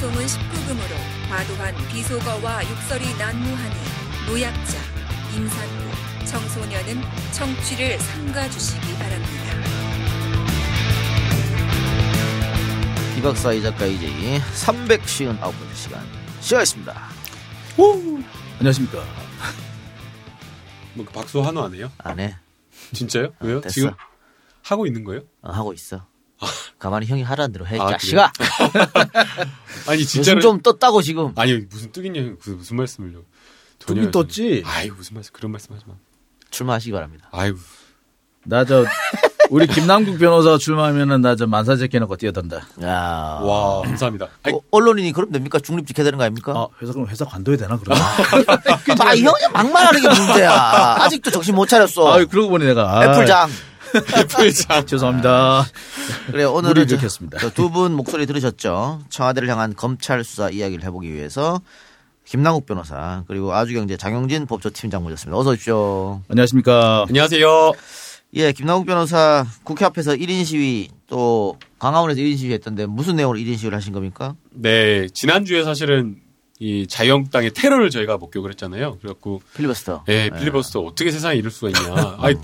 방송은 19금으로 과도한 비속어와 욕설이 난무하니 노약자, 임산부, 청소년은 청취를 삼가주시기 바랍니다. 이 박사 이 작가 이제이 359번째 시간 시작했습니다. 안녕하십니까. 뭐 박수 한우 안 해요? 안 해. 진짜요? 왜요? 됐어. 지금 하고 있는 거예요? 어, 하고 있어. 가만히 형이 하라는 대로 해, 이 아, 자식아. 아니 진짜로 좀 떴다고 지금. 아니 무슨 뜨긴요 무슨, 무슨 말씀을요? 뚝이 떴지? 아이고 무슨 말씀 그런 말씀하지 마. 출마하시기 바랍니다. 아이고 나 저 우리 김남국 변호사 출마하면은 나 저 만사제 깨놓고 뛰어든다. 야. 와 감사합니다. 아이, 어, 언론인이 그럼 됩니까? 중립 지켜야 되는 거 아닙니까? 아 회사 그럼 회사 관둬야 되나 그러면? 아, 이 형이 막말하는 게 문제야. 아직도 정신 못 차렸어. 아 그러고 보니 내가 아, 애플장. 애플장 죄송합니다. 그래, 오늘은. 두 분 목소리 들으셨죠? 청와대를 향한 검찰 수사 이야기를 해보기 위해서 김남국 변호사 그리고 아주경제 장영진 법조팀장 모셨습니다. 어서 오십시오. 안녕하십니까. 안녕하세요. 예, 김남국 변호사 국회 앞에서 1인 시위 또 광화문에서 1인 시위 했던데 무슨 내용으로 1인 시위를 하신 겁니까? 네 지난주에 사실은 이 자유한국당의 테러를 저희가 목격을 했잖아요. 그래갖고 필리버스터. 예, 필리버스터 어떻게 세상에 이럴 수가 있냐. 아이,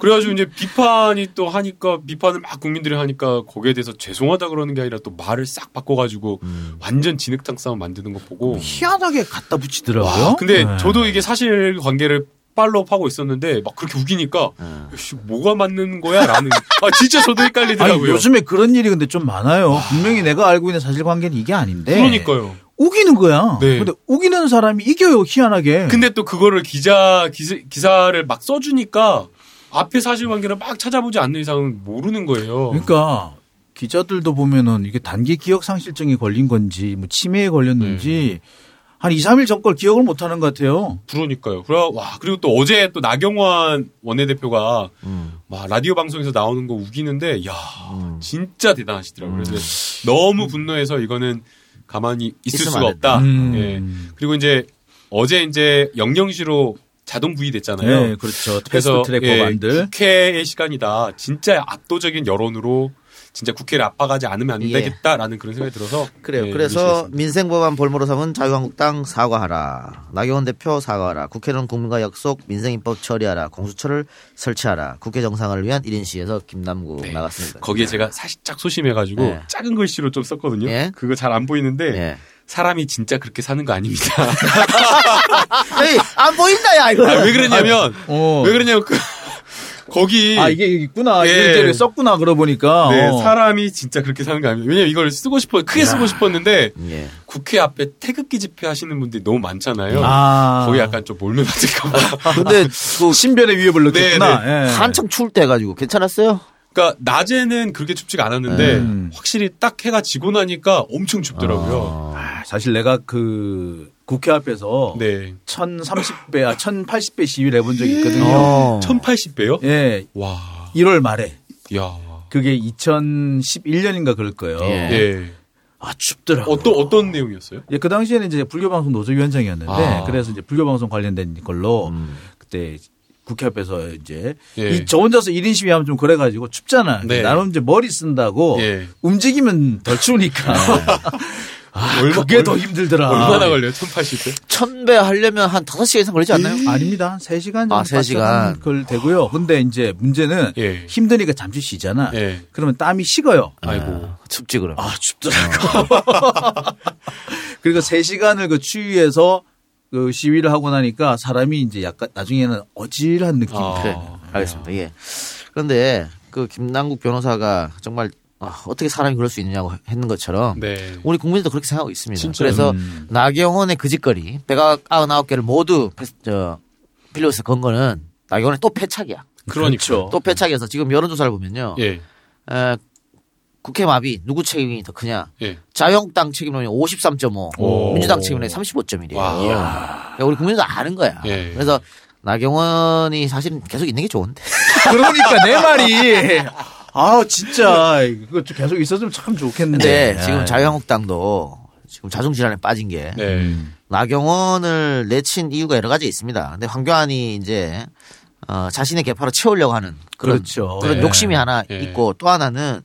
그래가지고 이제 비판이 또 하니까 비판을 막 국민들이 하니까 거기에 대해서 죄송하다 그러는 게 아니라 또 말을 싹 바꿔가지고 완전 진흙탕 싸움 만드는 거 보고 희한하게 갖다 붙이더라고요. 와, 근데 네. 저도 이게 사실 관계를 팔로우하고 있었는데 막 그렇게 우기니까 씨, 뭐가 맞는 거야라는 아 진짜 저도 아니 헷갈리더라고요. 요즘에 그런 일이 근데 좀 많아요. 분명히 내가 알고 있는 사실관계는 이게 아닌데. 그러니까요. 우기는 거야. 네. 근데 우기는 사람이 이겨요 희한하게. 근데 또 그거를 기자 기사, 기사 를 막 써주니까 앞에 사실관계를 막 찾아보지 않는 이상은 모르는 거예요. 그러니까 기자들도 보면은 이게 단기 기억 상실증이 걸린 건지 뭐 치매에 걸렸는지 네. 한 2, 3일 전 걸 기억을 못 하는 것 같아요. 그러니까요. 그래 와 그리고 또 어제 또 나경원 원내대표가 음. 막 라디오 방송에서 나오는 거 우기는데 야 진짜 대단하시더라고요. 그래서 너무 분노해서 이거는 가만히 있을 수가 안 없다. 음. 예. 그리고 이제 어제 이제 영영시로 자동 부의됐잖아요. 네, 그렇죠. 그래서 트랙 예, 법안들. 국회의 시간이다. 진짜 압도적인 여론으로 진짜 국회를 압박하지 않으면 안 예. 되겠다라는 그런 생각이 들어서 그래요. 예, 그래서 인식했습니다. 민생 법안 볼모로 삼은 자유한국당 사과하라. 나경원 대표 사과하라. 국회는 국민과 약속, 민생 입법 처리하라. 공수처를 설치하라. 국회 정상을 위한 1인 시에서 김남국 네. 나갔습니다. 거기에 제가 살짝 소심해 가지고 네. 작은 글씨로 좀 썼거든요. 예. 그거 잘 안 보이는데 예. 사람이 진짜 그렇게 사는 거 아닙니다. 에이, 안 보인다, 야, 이거. 아, 왜 그러냐면 어. 왜 그러냐면 그 거기 아, 이게 있구나. 예. 이게 썼구나, 그러고 보니까. 네, 어. 사람이 진짜 그렇게 사는 거 아닙니다. 왜냐면 이걸 쓰고 싶어 크게 쓰고 싶었는데 예. 국회 앞에 태극기 집회 하시는 분들이 너무 많잖아요. 아. 거기 약간 좀 몰매 맞을까봐. 근데 그 신변의 위협을 느꼈구나. 예. 한참 추울 때 해가지고 괜찮았어요? 그러니까 낮에는 그렇게 춥지가 않았는데 음. 확실히 딱 해가 지고 나니까 엄청 춥더라고요. 아, 사실 내가 그 국회 앞에서 네. 1030배, 아, 1080배 시위를 해본 적이 있거든요. 어. 1080배요? 예, 와. 1월 말에. 야. 그게 2011년인가 그럴 거예요. 예. 예. 아, 춥더라고. 어떤 어떤 내용이었어요? 예, 그 당시에는 이제 불교 방송 노조위원장이었는데 아. 그래서 이제 불교 방송 관련된 걸로 음. 그때 국회 앞에서 이제 예. 이 저 혼자서 1인 시위하면 좀 그래가지고 춥잖아. 네. 나는 이제 머리 쓴다고 예. 움직이면 덜 추우니까. 아, 얼마- 그게 더 얼마- 힘들더라. 얼마나 걸려요? 1080배? 천배 하려면 한 5시간 이상 걸리지 않나요? 아닙니다. 한 3시간 정도 아, 세 시간. 걸 되고요. 근데 이제 문제는 예. 힘드니까 잠시 쉬잖아. 예. 그러면 땀이 식어요. 아이고. 춥지, 그럼. 아, 춥더라고. 그리고 3시간을 그 추위에서 그 시위를 하고 나니까 사람이 이제 약간 나중에는 어질한 느낌. 아. 그래. 알겠습니다. 예. 그런데 그 김남국 변호사가 정말 아, 어떻게 사람이 그럴 수 있느냐고 했는 것처럼 네. 우리 국민들도 그렇게 생각하고 있습니다. 진짜요? 그래서 음. 나경원의 그 짓거리 199개를 모두 패스, 저, 필요해서 건 거는 나경원의 또 패착이야. 그러니까. 그렇죠. 또 패착이어서 지금 여론조사를 보면요. 예. 에, 국회 마비 누구 책임이 더 크냐? 예. 자유한국당 책임론이 53.5, 오. 민주당 책임론이 35.1이에요. 와. 그러니까 우리 국민도 아는 거야. 예. 그래서 나경원이 사실은 계속 있는 게 좋은데. 그러니까 내 말이. 아, 진짜. 이거 좀 계속 있었으면 참 좋겠는데. 근데 지금 자유한국당도 지금 자중 질환에 빠진 게 네. 음. 나경원을 내친 이유가 여러 가지 있습니다. 근데 황교안이 이제 어, 자신의 개파로 채우려고 하는 그런 그렇죠. 그런 네. 욕심이 하나 예. 있고 또 하나는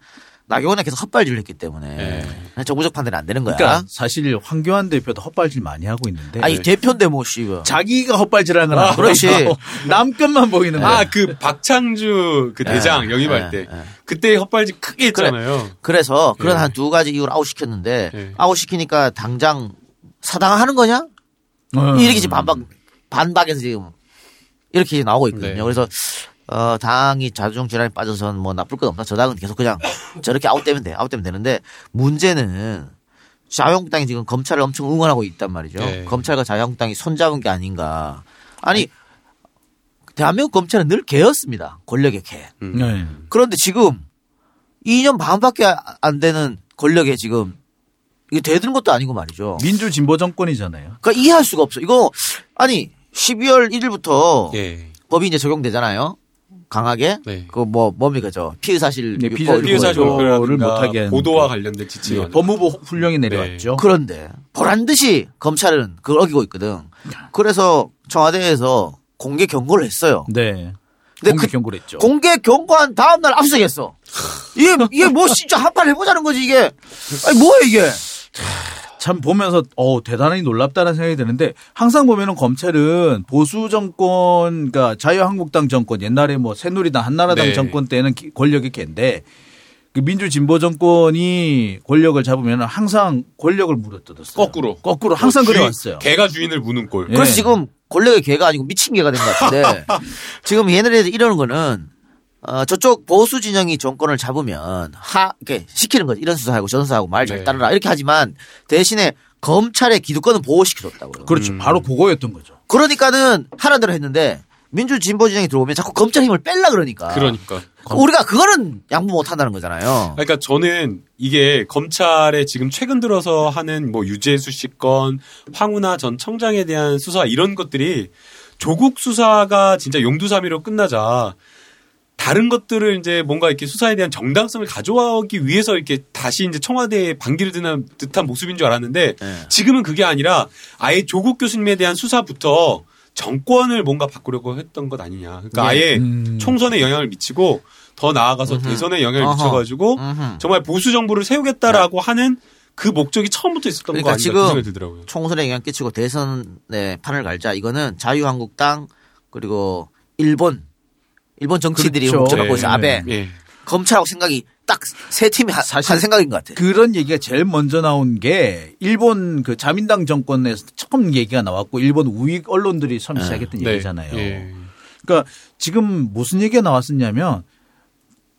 나경원에 계속 헛발질을 했기 때문에 예. 정부적 판단이 안 되는 거야. 그러니까 사실 황교안 대표도 헛발질 많이 하고 있는데 아니 대표인데 뭐 씨가. 자기가 헛발질하는 건 아, 그렇지. 남 것만 보이는 거야. 아, 그 박찬주 그 대장 영입할 때. 예, 예. 그때 헛발질 크게 했잖아요. 그래 서 그런 예. 한두 가지 이유로 아웃 시켰는데 예. 아웃 시키니까 당장 사당화하는 거냐? 어. 이렇게 지금 반박 반박에서 지금 이렇게 나오고 있거든요. 네. 그래서 어 당이 자중지란에 빠져선 뭐 나쁠 건 없다. 저 당은 계속 그냥 저렇게 아웃되면 돼. 아웃되면 되는데 문제는 자유한국당이 지금 검찰을 엄청 응원하고 있단 말이죠. 네. 검찰과 자유한국당이 손잡은 게 아닌가. 아니 대한민국 검찰은 늘 개였습니다. 권력의 개. 네. 그런데 지금 2년 반밖에 안 되는 권력에 지금 이게 대드는 것도 아니고 말이죠. 민주 진보 정권이잖아요. 그러니까 이해할 수가 없어. 이거 아니 12월 1일부터 예. 법이 이제 적용되잖아요. 강하게 네. 그뭐 뭡니까 저 피의 사실 네, 유포 피의사- 이런 피의사 거죠. 조를 조를 못하게 보도와 거. 관련된 지침. 네, 법무부 훈령이 내려왔죠. 그런데 보란 듯이 검찰은 그걸 어기고 있거든. 그래서 청와대에서 공개 경고를 했어요. 네. 근데 공개 그 경고를 했죠. 공개 경고한 다음 날 압수수색했어. 이게 이게 뭐 진짜 한판 해보자는 거지 이게. 아니 뭐야 이게. 참 보면서 어 대단히 놀랍다는 생각이 드는데 항상 보면은 검찰은 보수 정권 그러니까 자유한국당 정권 옛날에 뭐 새누리당 한나라당 네. 정권 때는 기- 권력이 개인데 그 민주 진보 정권이 권력을 잡으면 항상 권력을 물어뜯었어요. 거꾸로. 거꾸로 항상 주인- 그래왔어요. 개가 주인을 무는 꼴. 예. 그래서 지금 권력의 개가 아니고 미친 개가 된 것 같은데 지금 얘네들이 이러는 거는 어, 저쪽 보수 진영이 정권을 잡으면 하 이렇게 시키는 거지 이런 수사하고 저런 수사하고 말잘 네. 따르라 이렇게 하지만 대신에 검찰의 기득권은 보호시켜줬다고요. 그렇죠. 음. 바로 그거였던 거죠. 그러니까는 하는 대로 했는데 민주 진보 진영이 들어오면 자꾸 검찰 힘을 뺄라 그러니까. 그러니까. 우리가 그거는 양보 못 한다는 거잖아요. 그러니까 저는 이게 검찰에 지금 최근 들어서 하는 뭐 유재수 씨 건, 황운하 전 청장에 대한 수사 이런 것들이 조국 수사가 진짜 용두사미로 끝나자 다른 것들을 이제 뭔가 이렇게 수사에 대한 정당성을 가져오기 위해서 이렇게 다시 이제 청와대에 반기를 드는 듯한 모습인 줄 알았는데 네. 지금은 그게 아니라 아예 조국 교수님에 대한 수사부터 정권을 뭔가 바꾸려고 했던 것 아니냐. 그러니까 네. 아예 음. 총선에 영향을 미치고 더 나아가서 대선에 영향을 어허. 미쳐가지고 음흠. 정말 보수 정부를 세우겠다라고 하는 그 목적이 처음부터 있었던 그러니까 거 아닌가 지금 그 생각이 들더라고요. 총선에 영향 끼치고 대선에 판을 갈자 이거는 자유한국당 그리고 일본 일본 정치인들이 그렇죠. 목적을 갖고 네. 있어 아베 예. 검찰하고 생각이 딱 세 팀이 한, 사실 한 생각인 것 같아. 그런 얘기가 제일 먼저 나온 게 일본 그 자민당 정권에서 처음 얘기가 나왔고 일본 우익 언론들이 처음 시작했던 네. 얘기잖아요. 예. 그러니까 지금 무슨 얘기가 나왔었냐면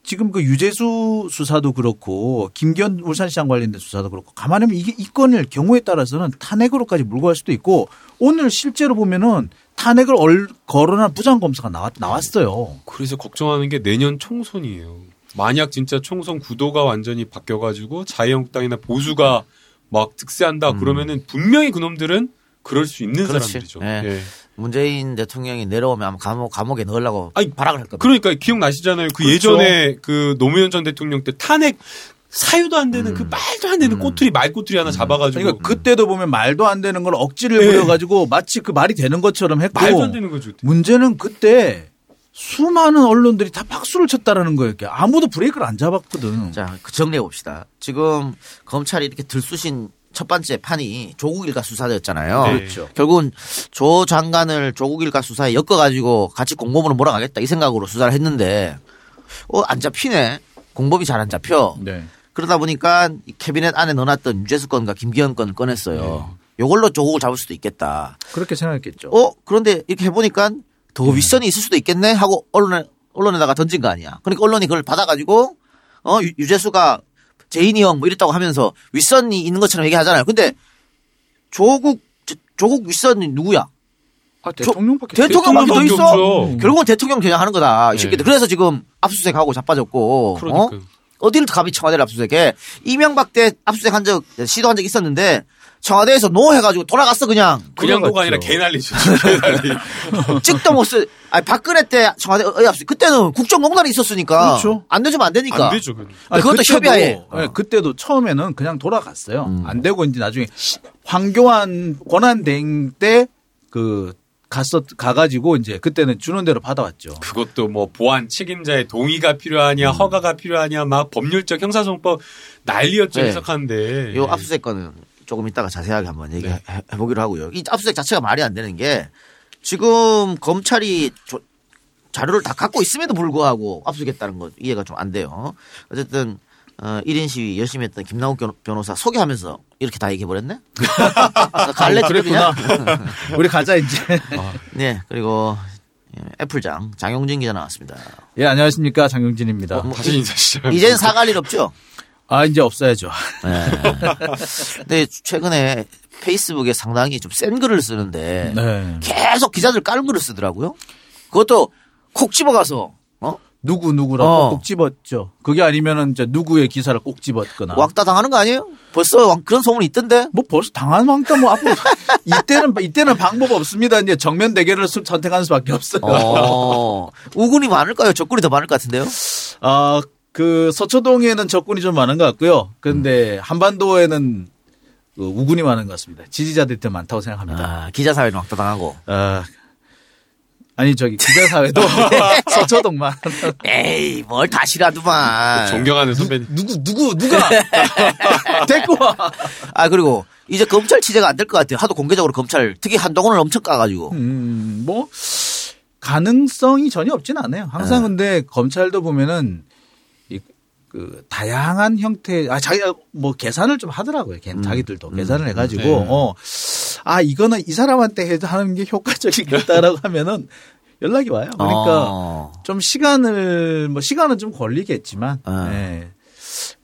지금 그 유재수 수사도 그렇고 김기현 울산시장 관련된 수사도 그렇고 가만히 보면 이게 이 건을 경우에 따라서는 탄핵으로까지 몰고 갈 수도 있고 오늘 실제로 보면은 탄핵을 얼, 거론한 부장검사가 나왔, 나왔어요. 그래서 걱정하는 게 내년 총선이에요. 만약 진짜 총선 구도가 완전히 바뀌어가지고 자유한국당이나 보수가 막 득세한다 그러면은 분명히 그놈들은 그럴 수 있는 음. 그렇지. 사람들이죠. 예. 예. 문재인 대통령이 내려오면 아마 감옥, 감옥에 넣으려고 아니, 발악을 할 겁니다. 그러니까 기억나시잖아요. 그 그렇죠. 예전에 그 노무현 전 대통령 때 탄핵 사유도 안 되는 그 말도 안 되는 꼬투리 말꼬투리 하나 잡아가지고 그러니까 그때도 보면 말도 안 되는 걸 억지를 네. 부려가지고 마치 그 말이 되는 것처럼 했고 말도 안 되는 거죠. 문제는 그때 수많은 언론들이 다 박수를 쳤다라는 거예요. 아무도 브레이크를 안 잡았거든. 자, 그 정리해 봅시다. 지금 검찰이 이렇게 들쑤신 첫 번째 판이 조국 일가 수사였잖아요. 네. 그렇죠. 결국은 조 장관을 조국 일가 수사에 엮어가지고 같이 공범으로 몰아가겠다 이 생각으로 수사를 했는데 어, 안 잡히네. 공범이 잘 안 잡혀. 네. 그러다 보니까 이 캐비넷 안에 넣어놨던 유재수 건과 김기현 건을 꺼냈어요. 요걸로 조국을 잡을 수도 있겠다. 그렇게 생각했겠죠. 어 그런데 이렇게 해보니까 더 윗선이 있을 수도 있겠네 하고 언론에 언론에다가 던진 거 아니야. 그러니까 언론이 그걸 받아가지고 어 유- 유재수가 제인이 형 뭐 이랬다고 하면서 윗선이 있는 것처럼 얘기하잖아요. 근데 조국 저- 조국 윗선이 누구야? 아, 대통령밖에 대통령밖에 더 있어. 없죠. 결국은 대통령 겨냥하는 거다. 이 네. 새끼들. 그래서 지금 압수수색하고 자빠졌고. 어? 그러니까. 어 디를 감히 청와대를 압수수색해? 이명박 때 압수수색한 적 시도한 적 있었는데 청와대에서 no 해가지고 돌아갔어 그냥. 그냥. 도가 아니라 개난리죠. 개난리. 찍도 못 쓰. 아니 박근혜 때 청와대 의 압수 그때는 국정농단이 있었으니까. 그렇죠. 안 되주면 안 되니까. 안 되죠. 그건. 아니, 그것도 그때도, 협의하에. 네, 그때도 처음에는 그냥 돌아갔어요. 음. 안 되고 이제 나중에 황교안 권한대행 때 그 갔었 가가지고 이제 그때는 주는 대로 받아왔죠. 그것도 뭐 보안 책임자의 동의가 필요하냐, 음. 허가가 필요하냐, 막 법률적 형사소송법 난리였죠 네. 해석하는데. 요 압수수색 건은 조금 이따가 자세하게 한번 얘기해 보기로 하고요. 이 압수수색 자체가 말이 안 되는 게 지금 검찰이 조- 자료를 다 갖고 있음에도 불구하고 압수수색했다는 거 이해가 좀 안 돼요. 어쨌든 어, 1인 시위 열심히 했던 김남욱 변- 변호사 소개하면서 이렇게 다 얘기해 버렸네. 갈래 그랬구나. 그랬구나. 우리 가자 이제. 네 그리고 예, 애플장 장용진 기자 나왔습니다. 예 안녕하십니까 장영진입니다. 뭐, 다시 인사시죠. 이제는 사갈 일 없죠. 아 이제 없어야죠. 네. 근데 최근에 페이스북에 상당히 좀 센 글을 쓰는데 네. 계속 기자들 까는 글을 쓰더라고요. 그것도 콕 집어가서 어? 누구 누구라고 어. 꼭 집었죠. 그게 아니면은 이제 누구의 기사를 꼭 집었거나. 왕따 당하는 거 아니에요? 벌써 왕- 그런 소문이 있던데. 뭐 벌써 당한 왕따 뭐 앞으로 이때는 이때는 방법 없습니다. 이제 정면 대결을 수- 선택하는 수밖에 없어요. 어, 우군이 많을까요? 적군이 더 많을 것 같은데요? 아, 그 서초동에는 적군이 좀 많은 것 같고요. 근데 한반도에는 그 우군이 많은 것 같습니다. 지지자들이 더 많다고 생각합니다. 아, 기자 사회는 왕따 당하고. 아, 아니 저기 기자사회도 서초동만 에이, 뭘 다시라도만. 존경하는 선배님. 누구 누구 누가 데리고 와. 아, 그리고 이제 검찰 취재가 안 될 것 같아요. 하도 공개적으로 검찰, 특히 한동훈을 엄청 까가지고. 음, 뭐 가능성이 전혀 없진 않아요. 항상 네. 근데 검찰도 보면은 이, 그 다양한 형태 아 자기가 뭐 계산을 좀 하더라고요. 걔- 자기들도 계산을 해가지고 네. 어 아 이거는 이 사람한테 해도 하는 게 효과적이겠다라고 하면은 연락이 와요. 그러니까 어. 좀 시간을 뭐 시간은 좀 걸리겠지만 아. 예.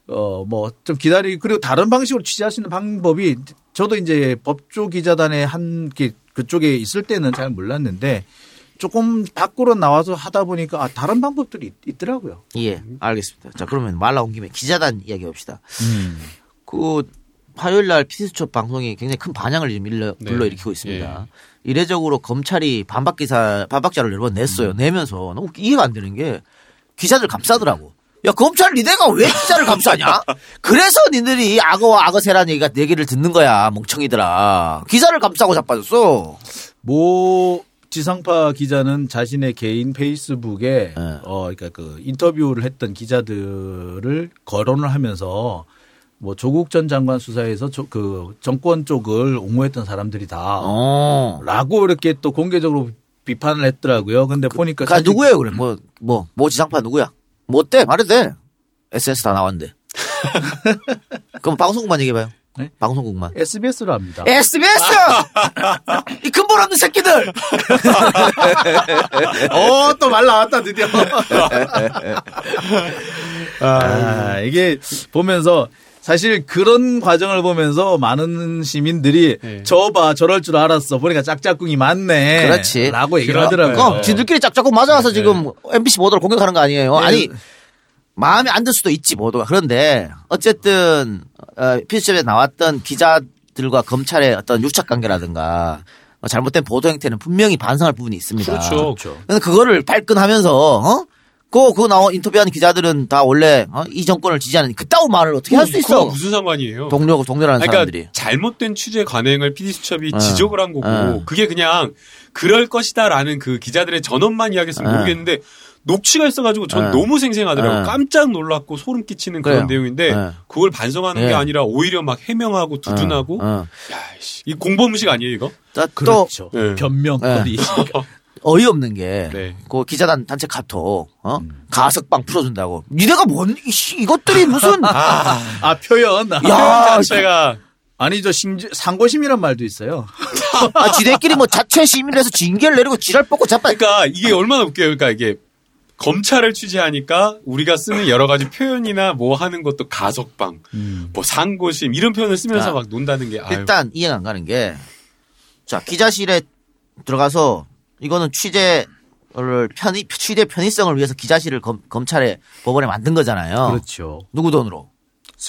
어 뭐 좀 기다리 그리고 다른 방식으로 취재할 수 있는 방법이 저도 이제 법조 기자단에 한게 그쪽에 있을 때는 잘 몰랐는데 조금 밖으로 나와서 하다 보니까 아, 다른 방법들이 있, 더라고요 예, 알겠습니다. 자, 그러면 말 나온 김에 기자단 이야기 봅시다. 음. 그 화요일 날 피스첩 방송이 굉장히 큰 반향을 지금 일러, 네. 불러일으키고 있습니다. 이례적으로 검찰이 반박 기사 반박 자료를 여러 번 냈어요. 내면서 너무 이해가 안 되는 게 기자들 감싸더라고. 야 검찰 니네가 왜 기자를 감싸냐? 그래서 니들이 악어와 악어새라는 얘기가 얘기를 듣는 거야 멍청이들아. 기자를 감싸고 자빠졌어. 모 지상파 기자는 자신의 개인 페이스북에 네. 어 그러니까 그 인터뷰를 했던 기자들을 거론을 하면서 뭐 조국 전 장관 수사에서 저- 그 정권 쪽을 옹호했던 사람들이다. 어. 라고 이렇게 또 공개적으로 비판을 했더라고요. 근데 보니까 그 누구예요 그래? 뭐 뭐 뭐 지상파 누구야? 뭐 어때? 말해도 돼. SS 다 나왔는데. 그럼 방송국만 얘기해 봐요. 네? 방송국만. SBS로 합니다. SBS! 이 근본 없는 새끼들! 어, 또 말 나왔다, 드디어. 아, 이게 보면서 사실 그런 과정을 보면서 많은 시민들이 네. 저 봐, 저럴 줄 알았어. 보니까 짝짝꿍이 많네. 그렇지. 라고 얘기를. 하더라고요. 어, 지들끼리 짝짝꿍 맞아서 네. 지금 MBC 보도를 공격하는 거 아니에요. 네. 아니, 마음에 안 들 수도 있지, 보도가. 그런데, 어쨌든, 어, 피스집에 나왔던 기자들과 검찰의 어떤 유착 관계라든가, 어, 잘못된 보도 행태는 분명히 반성할 부분이 있습니다. 그렇죠. 근데 그거를 발끈하면서, 어? 그, 그 나온 인터뷰하는 기자들은 다 원래, 어? 이 정권을 지지하는 그따운 말을 어떻게 할수 그거 있어? 무슨 상관이에요? 동료, 동료라는 그러니까 사람들이. 잘못된 취재 관행을 PD수첩이 어. 지적을 한 거고 어. 그게 그냥 그럴 것이다라는 그 기자들의 전언만 이야기했으면 어. 모르겠는데 녹취가 있어가지고 전 어. 너무 생생하더라고요. 어. 깜짝 놀랐고 소름 끼치는 그래요. 그런 내용인데 어. 그걸 반성하는 예. 게 아니라 오히려 막 해명하고 두둔하고. 야, 씨, 이 공범의식 아니에요 이거? 또, 또 그렇죠. 네. 변명. 네. 어디 있으니까. 어이없는 게, 네. 그 기자단 단체 카톡, 어? 가석방 풀어준다고. 니네가 뭔, 이씨, 이것들이 무슨, 아, 표현. 야, 자체가 아니, 저 심지, 상고심이란 말도 있어요. 아, 지네끼리 뭐 자체 시민에서 징계를 내리고 지랄 뻗고 자빠. 그러니까 이게 얼마나 웃겨요. 그러니까 이게 검찰을 취재하니까 우리가 쓰는 여러 가지 표현이나 뭐 하는 것도 가석방, 뭐 상고심 이런 표현을 쓰면서 아, 막 논다는 게 아유. 일단 이해가 안 가는 게, 자, 기자실에 들어가서 이거는 취재를 편의, 취재 편의성을 위해서 기자실을 검, 검찰에 법원에 만든 거잖아요. 그렇죠. 누구 돈으로?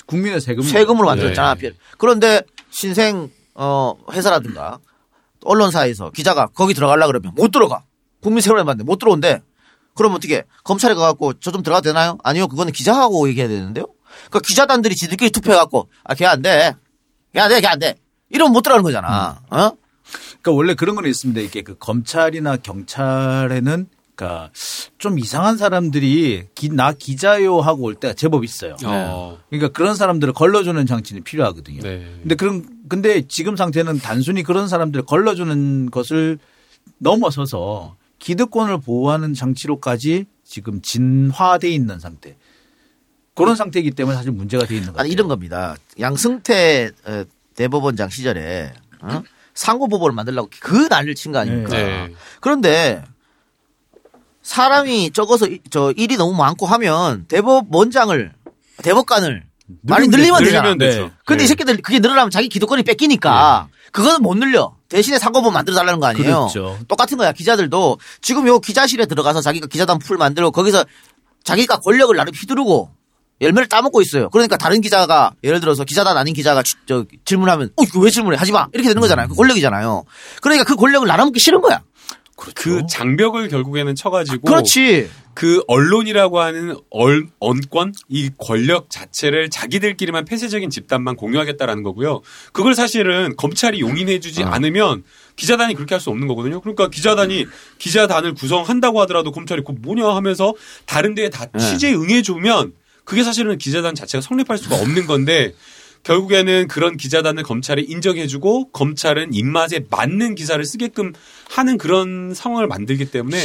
국민의 세금. 세금으로 만들었잖아. 네. 그런데 신생 어 회사라든가 언론사에서 기자가 거기 들어가려 그러면 못 들어가. 국민 세금을 받는데 못 들어온대. 그럼 어떻게 검찰에 가갖고 저 좀 들어가도 되나요? 아니요, 그거는 기자하고 얘기해야 되는데요. 그러니까 기자단들이 지들끼리 투표해갖고 아걔 안 돼, 걔 안 돼, 걔 안 돼. 이러면 못 들어가는 거잖아. 어? 그러니까 원래 그런 건 있습니다. 이게 그 검찰이나 경찰에는 그러니까 좀 이상한 사람들이 기, 나 기자요 하고 올 때가 제법 있어요. 어. 그러니까 그런 사람들을 걸러주는 장치는 필요하거든요. 네. 근데 그런 근데 지금 상태는 단순히 그런 사람들을 걸러주는 것을 넘어서서 기득권을 보호하는 장치로까지 지금 진화돼 있는 상태. 그런 상태이기 때문에 사실 문제가 돼 있는. 아니 이런 겁니다. 양승태 어, 대법원장 시절에 어? 상고법원을 만들려고 그 난리를 친 거 아닙니까? 네. 그런데 사람이 적어서 이- 저 일이 너무 많고 하면 대법 원장을 대법관을 많이 늘리면 되잖아. 늘리면 되죠. 네. 근데 이 새끼들 그게 늘어나면 자기 기득권이 뺏기니까 그거는 못 늘려. 대신에 상고법 만들어 달라는 거 아니에요. 그렇죠. 똑같은 거야. 기자들도 지금 요 기자실에 들어가서 자기가 기자단 풀 만들고 거기서 자기가 권력을 나름 휘두르고 열매를 따먹고 있어요. 그러니까 다른 기자가 예를 들어서 기자단 아닌 기자가 지- 저 질문하면 어 이거 왜 질문해 하지 마 이렇게 되는 거잖아요. 그 권력이잖아요. 그러니까 그 권력을 나눠먹기 싫은 거야. 그 장벽을 결국에는 쳐가지고 그렇지. 그 언론이라고 하는 얼, 언권 이 권력 자체를 자기들끼리만 폐쇄적인 집단만 공유하겠다라는 거고요. 그걸 사실은 검찰이 용인해주지 않으면 기자단이 그렇게 할 수 없는 거거든요. 그러니까 기자단이 기자단을 구성한다고 하더라도 검찰이 그 뭐냐 하면서 다른 데에 다 취재에 응해주면 그게 사실은 기자단 자체가 성립할 수가 없는 건데 결국에는 그런 기자단을 검찰이 인정해주고 검찰은 입맛에 맞는 기사를 쓰게끔 하는 그런 상황을 만들기 때문에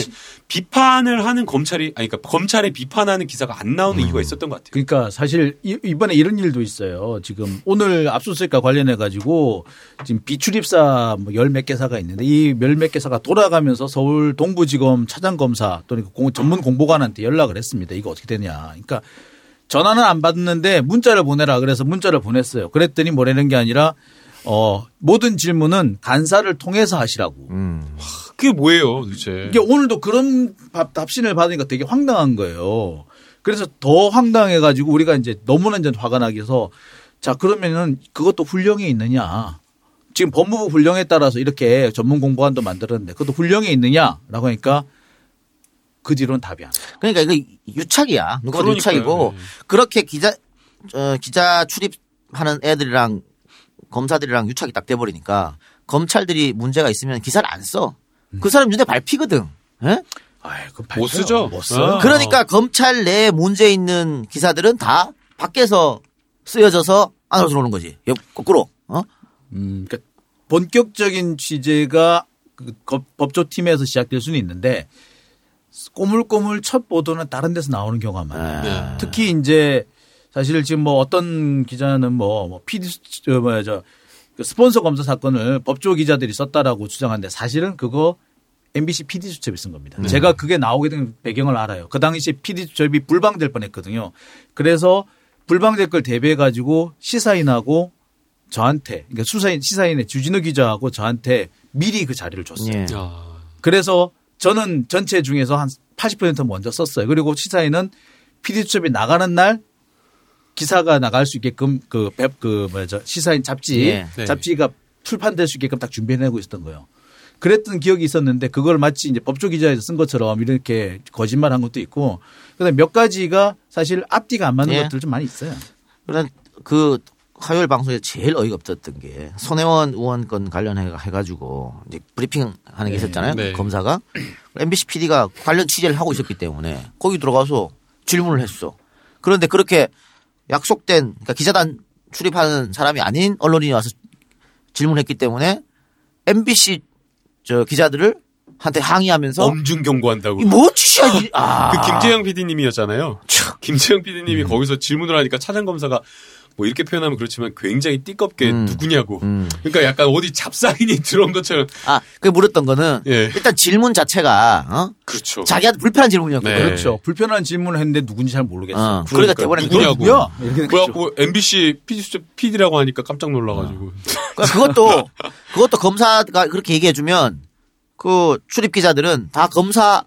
비판을 하는 검찰이 아니 그러니까 검찰에 비판하는 기사가 안 나오는 이유가 있었던 것 같아요. 그러니까 사실 이- 이번에 이런 일도 있어요. 지금 오늘 압수수색과 관련해 가지고 지금 비출입사 뭐열몇 개사가 있는데 이 열 몇 개사가 돌아가면서 서울 동부지검 차장검사 또는 그 공- 전문 공보관한테 연락을 했습니다. 이거 어떻게 되냐. 그러니까 전화는 안 받는데 문자를 보내라 그래서 문자를 보냈어요. 그랬더니 뭐라는 게 아니라 어 모든 질문은 간사를 통해서 하시라고. 그게 뭐예요, 도대체? 이게 오늘도 그런 답- 답신을 받으니까 되게 황당한 거예요. 그래서 더 황당해 가지고 우리가 이제 너무나 이제 화가 나기 해서 자 그러면은 그것도 훈령에 있느냐. 지금 법무부 훈령에 따라서 이렇게 전문 공보관도 만들었는데 그것도 훈령에 있느냐라고 하니까 그 뒤로는 답이 안 나요. 그러니까 이거 유착이야. 누가 봐도. 유착이고 네. 그렇게 기자 어, 기자 출입하는 애들이랑 검사들이랑 유착이 딱 돼버리니까 검찰들이 문제가 있으면 기사를 안 써. 그 사람 눈에 밟히거든. 예? 아이, 그못 쓰죠. 못 써. 아. 그러니까 검찰 내에 문제 있는 기사들은 다 밖에서 쓰여져서 안으로 들어오는 거지. 옆 거꾸로. 어? 음, 그러니까 본격적인 취재가 그 거- 법조팀에서 시작될 수는 있는데 꼬물꼬물 첫 보도는 다른 데서 나오는 경우가 많아요. 네. 특히 이제 사실 지금 뭐 어떤 기자는 뭐, 뭐 PD 저 뭐야 저그 스폰서 검사 사건을 법조 기자들이 썼다라고 주장하는데 사실은 그거 MBC PD 수첩이 쓴 겁니다. 제가 그게 나오게 된 배경을 알아요. 그 당시에 PD 수첩이 불방될 뻔했거든요. 그래서 불방될 걸 대비해 가지고 시사인하고 저한테 그러니까 수사인 시사인의 주진우 기자하고 저한테 미리 그 자리를 줬어요. 예. 아, 그래서 저는 전체 중에서 한 80% 먼저 썼어요. 그리고 시사인은 PD 수첩이 나가는 날 기사가 나갈 수 있게끔 그, 배- 그 뭐죠 시사인 잡지 예. 네. 잡지가 출판될 수 있게끔 딱 준비해내고 있었던 거예요. 그랬던 기억이 있었는데 그걸 마치 이제 법조 기자에서 쓴 것처럼 이렇게 거짓말한 것도 있고 그다음에 몇 가지가 사실 앞뒤가 안 맞는 예. 것들 좀 많이 있어요. 그런 그 화요일 방송에 제일 어이가 없었던 게 손혜원 의원 건 관련해 해가지고 이제 브리핑 하는 게 있었잖아요. 네. 검사가 MBC PD가 관련 취재를 하고 있었기 때문에 거기 들어가서 질문을 했어. 그런데 그렇게 약속된 그러니까 기자단 출입하는 사람이 아닌 언론인이 와서 질문했기 때문에 MBC 저 기자들을 한테 항의하면서 엄중 경고한다고. 이뭔 짓이야? 이- 아. 그 김재영 PD님이었잖아요. 김재영 PD님이 음. 거기서 질문을 하니까 차장 검사가 뭐 이렇게 표현하면 그렇지만 굉장히 띠껍게 음. 누구냐고. 음. 그러니까 약간 어디 잡사인이 들어온 것처럼. 아, 그 물었던 거는 예. 일단 질문 자체가 어? 그렇죠. 자기한테 불편한 질문이었거든. 네. 그렇죠. 불편한 질문을 했는데 누군지 잘 모르겠어요. 어, 그러니까 그러니까 대본에 누구냐고. 그래갖고 MBC PD 수첩 PD라고 하니까 깜짝 놀라가지고. 그러니까 그것도 그것도 검사가 그렇게 얘기해주면 그 출입 기자들은 다 검사가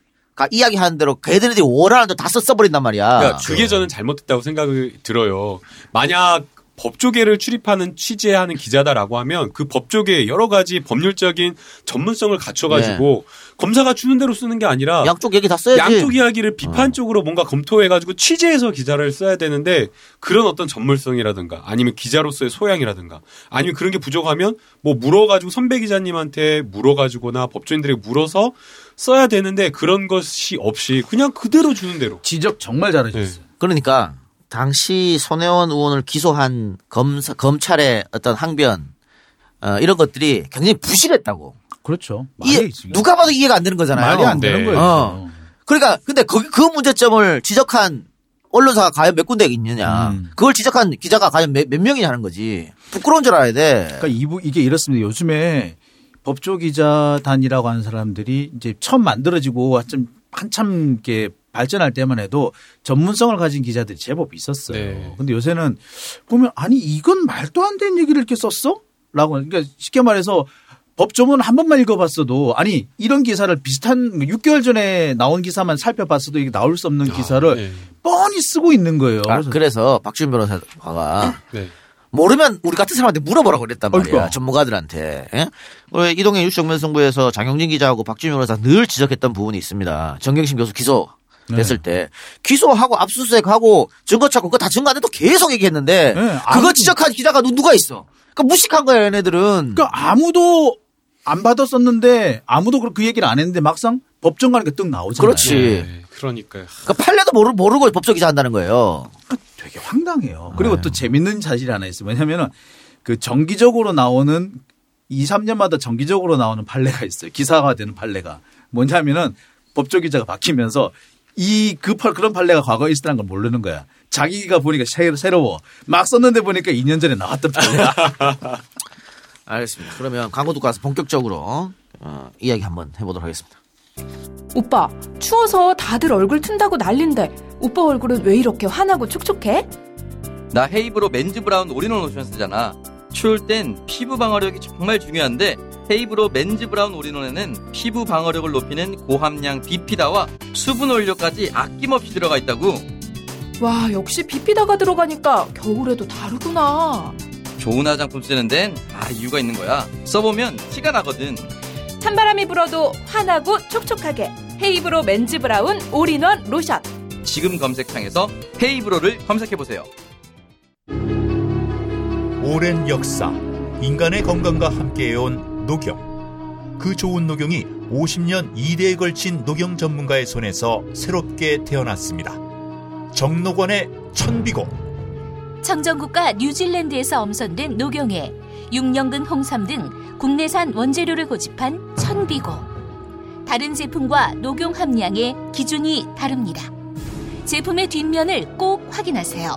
이야기하는 대로 걔들이 원하는 대로 다 써- 써버린단 말이야. 그러니까 그게 저는 잘못됐다고 생각이 들어요. 만약 법조계를 출입하는 취재하는 기자다라고 하면 그 법조계 여러 가지 법률적인 전문성을 갖춰가지고 검사가 주는 대로 쓰는 게 아니라 양쪽 얘기 다 써야지. 양쪽 이야기를 비판적으로 뭔가 검토해가지고 취재해서 기자를 써야 되는데 그런 어떤 전문성이라든가 아니면 기자로서의 소양이라든가 아니면 그런 게 부족하면 뭐 물어가지고 선배 기자님한테 물어가지고나 법조인들에게 물어서 써야 되는데 그런 것이 없이 그냥 그대로 주는 대로. 지적 정말 잘하셨어요. 그러니까 당시 손혜원 의원을 기소한 검사, 검찰의 어떤 항변 어, 이런 것들이 굉장히 부실했다고. 그렇죠. 이해- 누가 봐도 이해가 안 되는 거잖아요. 말이 안 되는 네. 거예요. 어. 그러니까 근데 그, 그 문제점을 지적한 언론사가 과연 몇 군데 있느냐. 음. 그걸 지적한 기자가 과연 몇, 몇 명이냐 하는 거지. 부끄러운 줄 알아야 돼. 그러니까 이부 이게 이렇습니다. 요즘에 법조 기자단이라고 하는 사람들이 이제 처음 만들어지고 좀 한참 이렇게 발전할 때만 해도 전문성을 가진 기자들이 제법 있었어요. 네. 근데 요새는 보면 아니 이건 말도 안 되는 얘기를 이렇게 썼어? 라고 그러니까 쉽게 말해서 법조문 한 번만 읽어봤어도 아니 이런 기사를 비슷한 6개월 전에 나온 기사만 살펴봤어도 이게 나올 수 없는 기사를 네. 뻔히 쓰고 있는 거예요. 아, 그래서 그래서 박지훈 변호사가 네. 모르면 우리 같은 사람한테 물어보라고 그랬단 말이야. 그러니까. 전문가들한테. 예? 우리 이동현 뉴스 정면승부에서 장영진 기자하고 박지훈 변호사 늘 지적했던 부분이 있습니다. 정경심 교수 기소 됐을 네. 때 기소하고 압수수색하고 증거 찾고 그거 다 증거 안 돼도 계속 얘기했는데 네, 그거 지적한 기자가 누- 누가 있어? 그러니까 무식한 거야 얘네들은. 그러니까 아무도 안 받았었는데 아무도 그- 그 얘기를 안 했는데 막상 법정 가니까 뚝 나오잖아요. 그렇지. 네. 그러니까요. 그러니까 판례도 모르, 모르고 법조 기자 한다는 거예요. 그러니까 되게 황당해요. 그리고 또 재밌는 사실이 하나 있어요. 왜냐면은 그 정기적으로 나오는 2, 3년마다 정기적으로 나오는 판례가 있어요. 기사가 되는 판례가. 뭐냐면은 법조 기자가 바뀌면서 이 그 그런 판례가 과거에 있었다는 걸 모르는 거야. 자기가 보니까 새- 새로워. 막 썼는데 보니까 2년 전에 나왔던 판례야. 알겠습니다. 그러면 광고 듣고 와서 본격적으로 어, 이야기 한번 해보도록 하겠습니다. 오빠, 추워서 다들 얼굴 튼다고 난린데 오빠 얼굴은 왜 이렇게 환하고 촉촉해? 나 헤이브로 맨즈 브라운 올인원 로션 쓰잖아. 추울 땐 피부 방어력이 정말 중요한데 헤이브로 맨즈 브라운 올인원에는 피부 방어력을 높이는 고함량 bifida와 수분 원료까지 아낌없이 들어가 있다고. 와, 역시 bifida가 들어가니까 겨울에도 다르구나. 좋은 화장품 쓰는 데는 아 이유가 있는 거야. 써보면 티가 나거든. 찬바람이 불어도 환하고 촉촉하게 헤이브로 맨즈 브라운 올인원 로션. 지금 검색창에서 헤이브로를 검색해보세요. 오랜 역사, 인간의 건강과 함께해온 녹용. 그 좋은 녹용이 50년 2대에 걸친 녹용 전문가의 손에서 새롭게 태어났습니다. 정록원의 천비고. 청정국과 뉴질랜드에서 엄선된 녹용에 6년근 홍삼 등 국내산 원재료를 고집한 천비고. 다른 제품과 녹용 함량의 기준이 다릅니다. 제품의 뒷면을 꼭 확인하세요.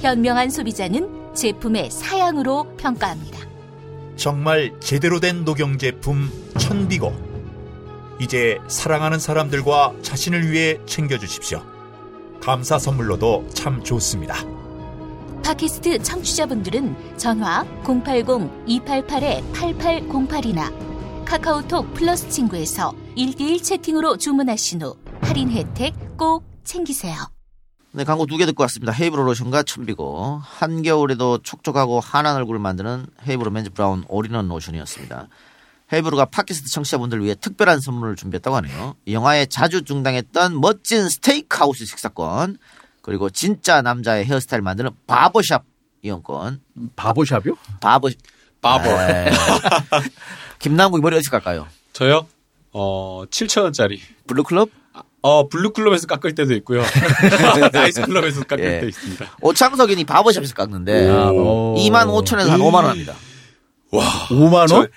현명한 소비자는 제품의 사양으로 평가합니다. 정말 제대로 된 녹용 제품 천비고. 이제 사랑하는 사람들과 자신을 위해 챙겨주십시오. 감사 선물로도 참 좋습니다. 팟캐스트 청취자분들은 전화 080-288-8808이나 카카오톡 플러스 친구에서 1대1 채팅으로 주문하신 후 할인 혜택 꼭 챙기세요. 네, 광고 두 개 듣고 왔습니다. 헤이브로 로션과 천비고 한겨울에도 촉촉하고 환한 얼굴을 만드는 헤이브로 맨즈 브라운 올인원 로션이었습니다. 헤이브로가 팟캐스트 청취자분들 위해 특별한 선물을 준비했다고 하네요. 이 영화에 자주 등장했던 멋진 steakhouse 식사권 그리고 진짜 남자의 헤어스타일 만드는 barber shop 이용권 바보샵이요? 바버 바보. 에이. 김남국이 머리 어디서 깎아요? 저요? 어, 7,000원짜리. 블루클럽? 어, 블루클럽에서 깎을 때도 있고요. 나이스클럽에서 깎을 예. 때 있습니다. 오창석이니 바버샵에서 깎는데 오. 2만 5천에서 한 5만 원 합니다. 와. 5만 저 원?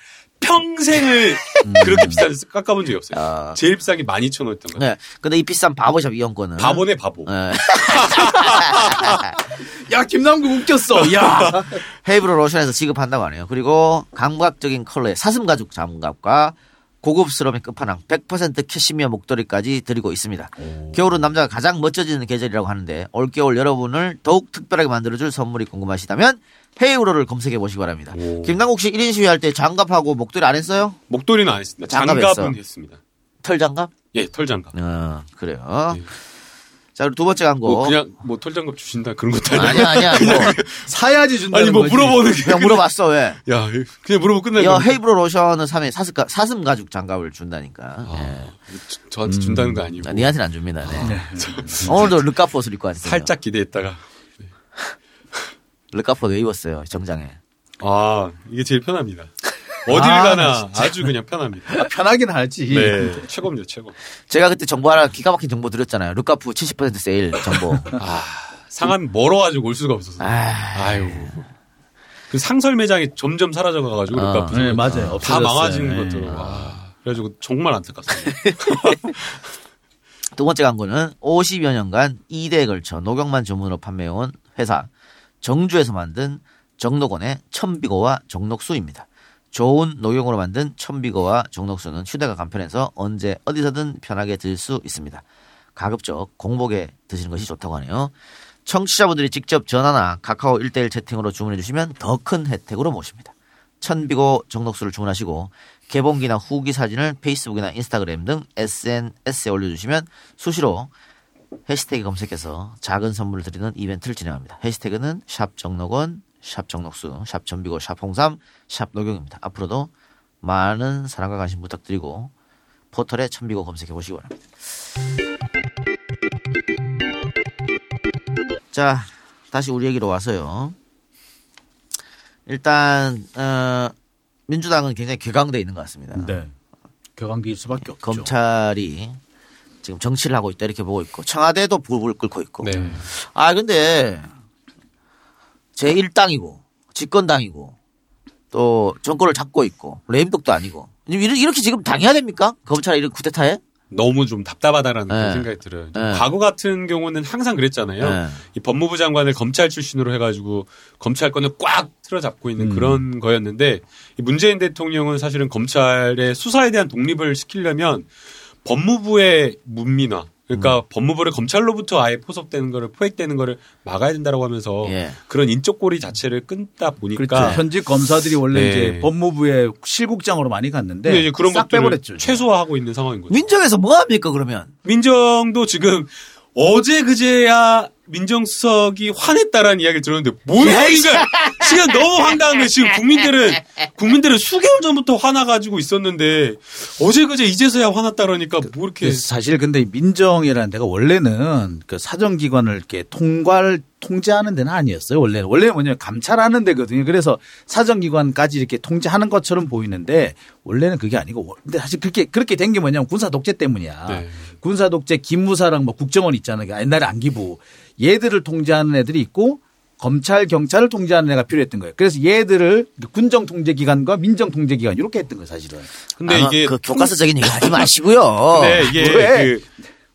평생을 그렇게 비싸게 깎아본 적이 없어요. 아. 제일 비싼 게 12,000원이었던 거예요. 네. 근데 이 비싼 바버샵 이용권은 바보네, 바보. 예. 야 김남국 웃겼어. 야. 헤이브로 로션에서 지급한다고 하네요. 그리고 감각적인 컬러의 사슴 가죽 장갑과 고급스러움의 끝판왕 100% 캐시미어 목도리까지 드리고 있습니다. 겨울은 남자가 가장 멋져지는 계절이라고 하는데 올겨울 여러분을 더욱 특별하게 만들어줄 선물이 궁금하시다면 헤이브로를 검색해 보시기 바랍니다. 오. 김남국 씨 1인 시위할 때 장갑하고 목도리 안 했어요? 목도리는 안 했습니다. 장갑 장갑은 했어. 했습니다. 털 장갑? 예, 털 장갑. 어, 그래요. 예. 자, 그리고 두 번째 광고. 뭐 그냥 뭐 털장갑 주신다 그런 것도 아니야. 아니야, 아니야. 뭐, 사야지 준다는 아니 뭐 거지. 물어보는 게 그냥 물어봤어, 왜? 야 그냥 물어보고 끝날 야, 거. 헤이브로 로션은 3회 사슴, 가- 사슴 가죽 장갑을 준다니까. 예. 저한테 준다는 거 아니고 아, 니한테는 안 줍니다. 네. 오늘도 르카포 입고 왔어요. 살짝 기대했다가 르카포 왜 입었어요, 정장에. 아 이게 제일 편합니다. 어딜 아, 가나 아주 그냥 편합니다. 아, 편하긴 하지. 네 최고입니다 최고. 제가 그때 정보 하나 기가 막힌 정보 드렸잖아요. 르카프 70% 세일 정보. 아 상한 멀어가지고 올 수가 없어서. 아, 아유. 그 상설 매장이 점점 사라져가가지고 어, 그러니까 네, 맞아요. 다 없어졌어요. 망가지는 네. 것들로. 와. 그래가지고 정말 안타깝습니다. 두 번째 광고는 50여 년간 2대에 걸쳐 녹용만 전문으로 판매해온 회사 정주에서 만든 정록원의 천비고와 정록수입니다. 좋은 녹용으로 만든 천비고와 정록수는 휴대가 간편해서 언제 어디서든 편하게 드실 수 있습니다. 가급적 공복에 드시는 것이 좋다고 하네요. 청취자분들이 직접 전화나 카카오 1대1 채팅으로 주문해 주시면 더 큰 혜택으로 모십니다. 천비고 정록수를 주문하시고 개봉기나 후기 사진을 페이스북이나 인스타그램 등 SNS에 올려주시면 수시로 해시태그 검색해서 작은 선물을 드리는 이벤트를 진행합니다. 해시태그는 샵 정록원, 샵 정록수, 샵 전비고, 샵 홍삼, 샵 녹용입니다. 앞으로도 많은 사랑과 관심 부탁드리고 포털에 천비고 검색해 보시기 바랍니다. 자, 다시 우리 얘기로 와서요. 일단 어, 민주당은 굉장히 격앙돼 있는 것 같습니다. 네. 격앙될 수밖에 없죠. 검찰이 지금 정치를 하고 있다 이렇게 보고 있고 청와대도 불을 끓고 있고. 네. 아 근데 제 1당이고 집권당이고 또 정권을 잡고 있고 레임독도 아니고 이렇게 지금 당해야 됩니까? 검찰이 이런 쿠데타에? 너무 좀 답답하다라는 네. 그런 생각이 들어요. 네. 과거 같은 경우는 항상 그랬잖아요. 네. 이 법무부 장관을 검찰 출신으로 해가지고 검찰권을 꽉 틀어잡고 있는 음. 그런 거였는데 이 문재인 대통령은 사실은 검찰의 수사에 대한 독립을 시키려면 법무부의 문민화 그러니까 음. 법무부를 검찰로부터 아예 포섭되는 거를 포획되는 거를 막아야 된다라고 하면서 예. 그런 인적 고리 자체를 끊다 보니까 그렇죠. 현직 검사들이 원래 네. 이제 법무부의 실국장으로 많이 갔는데 이제 그런 싹 빼버렸죠. 최소화하고 있는 상황인 거죠. 민정에서 뭐 합니까 그러면? 민정도 지금 어제 그제야 민정수석이 화냈다라는 이야기를 들었는데 뭔 소리가 지금 너무 황당한 거예요. 지금 국민들은 국민들은 수개월 전부터 화나가지고 있었는데 어제 그제 이제서야 화났다 그러니까 뭐 이렇게 사실 근데 민정이라는 데가 원래는 그 사정기관을 이렇게 통과를 통제하는 데는 아니었어요. 원래는 원래는 뭐냐면 감찰하는 데거든요. 그래서 사정기관까지 이렇게 통제하는 것처럼 보이는데 원래는 그게 아니고 근데 사실 그렇게 그렇게 된 게 뭐냐면 군사 독재 때문이야. 네. 군사 독재 기무사랑 뭐 국정원 있잖아요. 옛날에 안기부 얘들을 통제하는 애들이 있고 검찰 경찰을 통제하는 애가 필요했던 거예요. 그래서 얘들을 군정 통제 기관과 민정 통제 기관 이렇게 했던 거예요, 사실은. 근데 아, 이게 그 통- 교과서적인 얘기 하지 마시고요. 근데 이게 왜? 그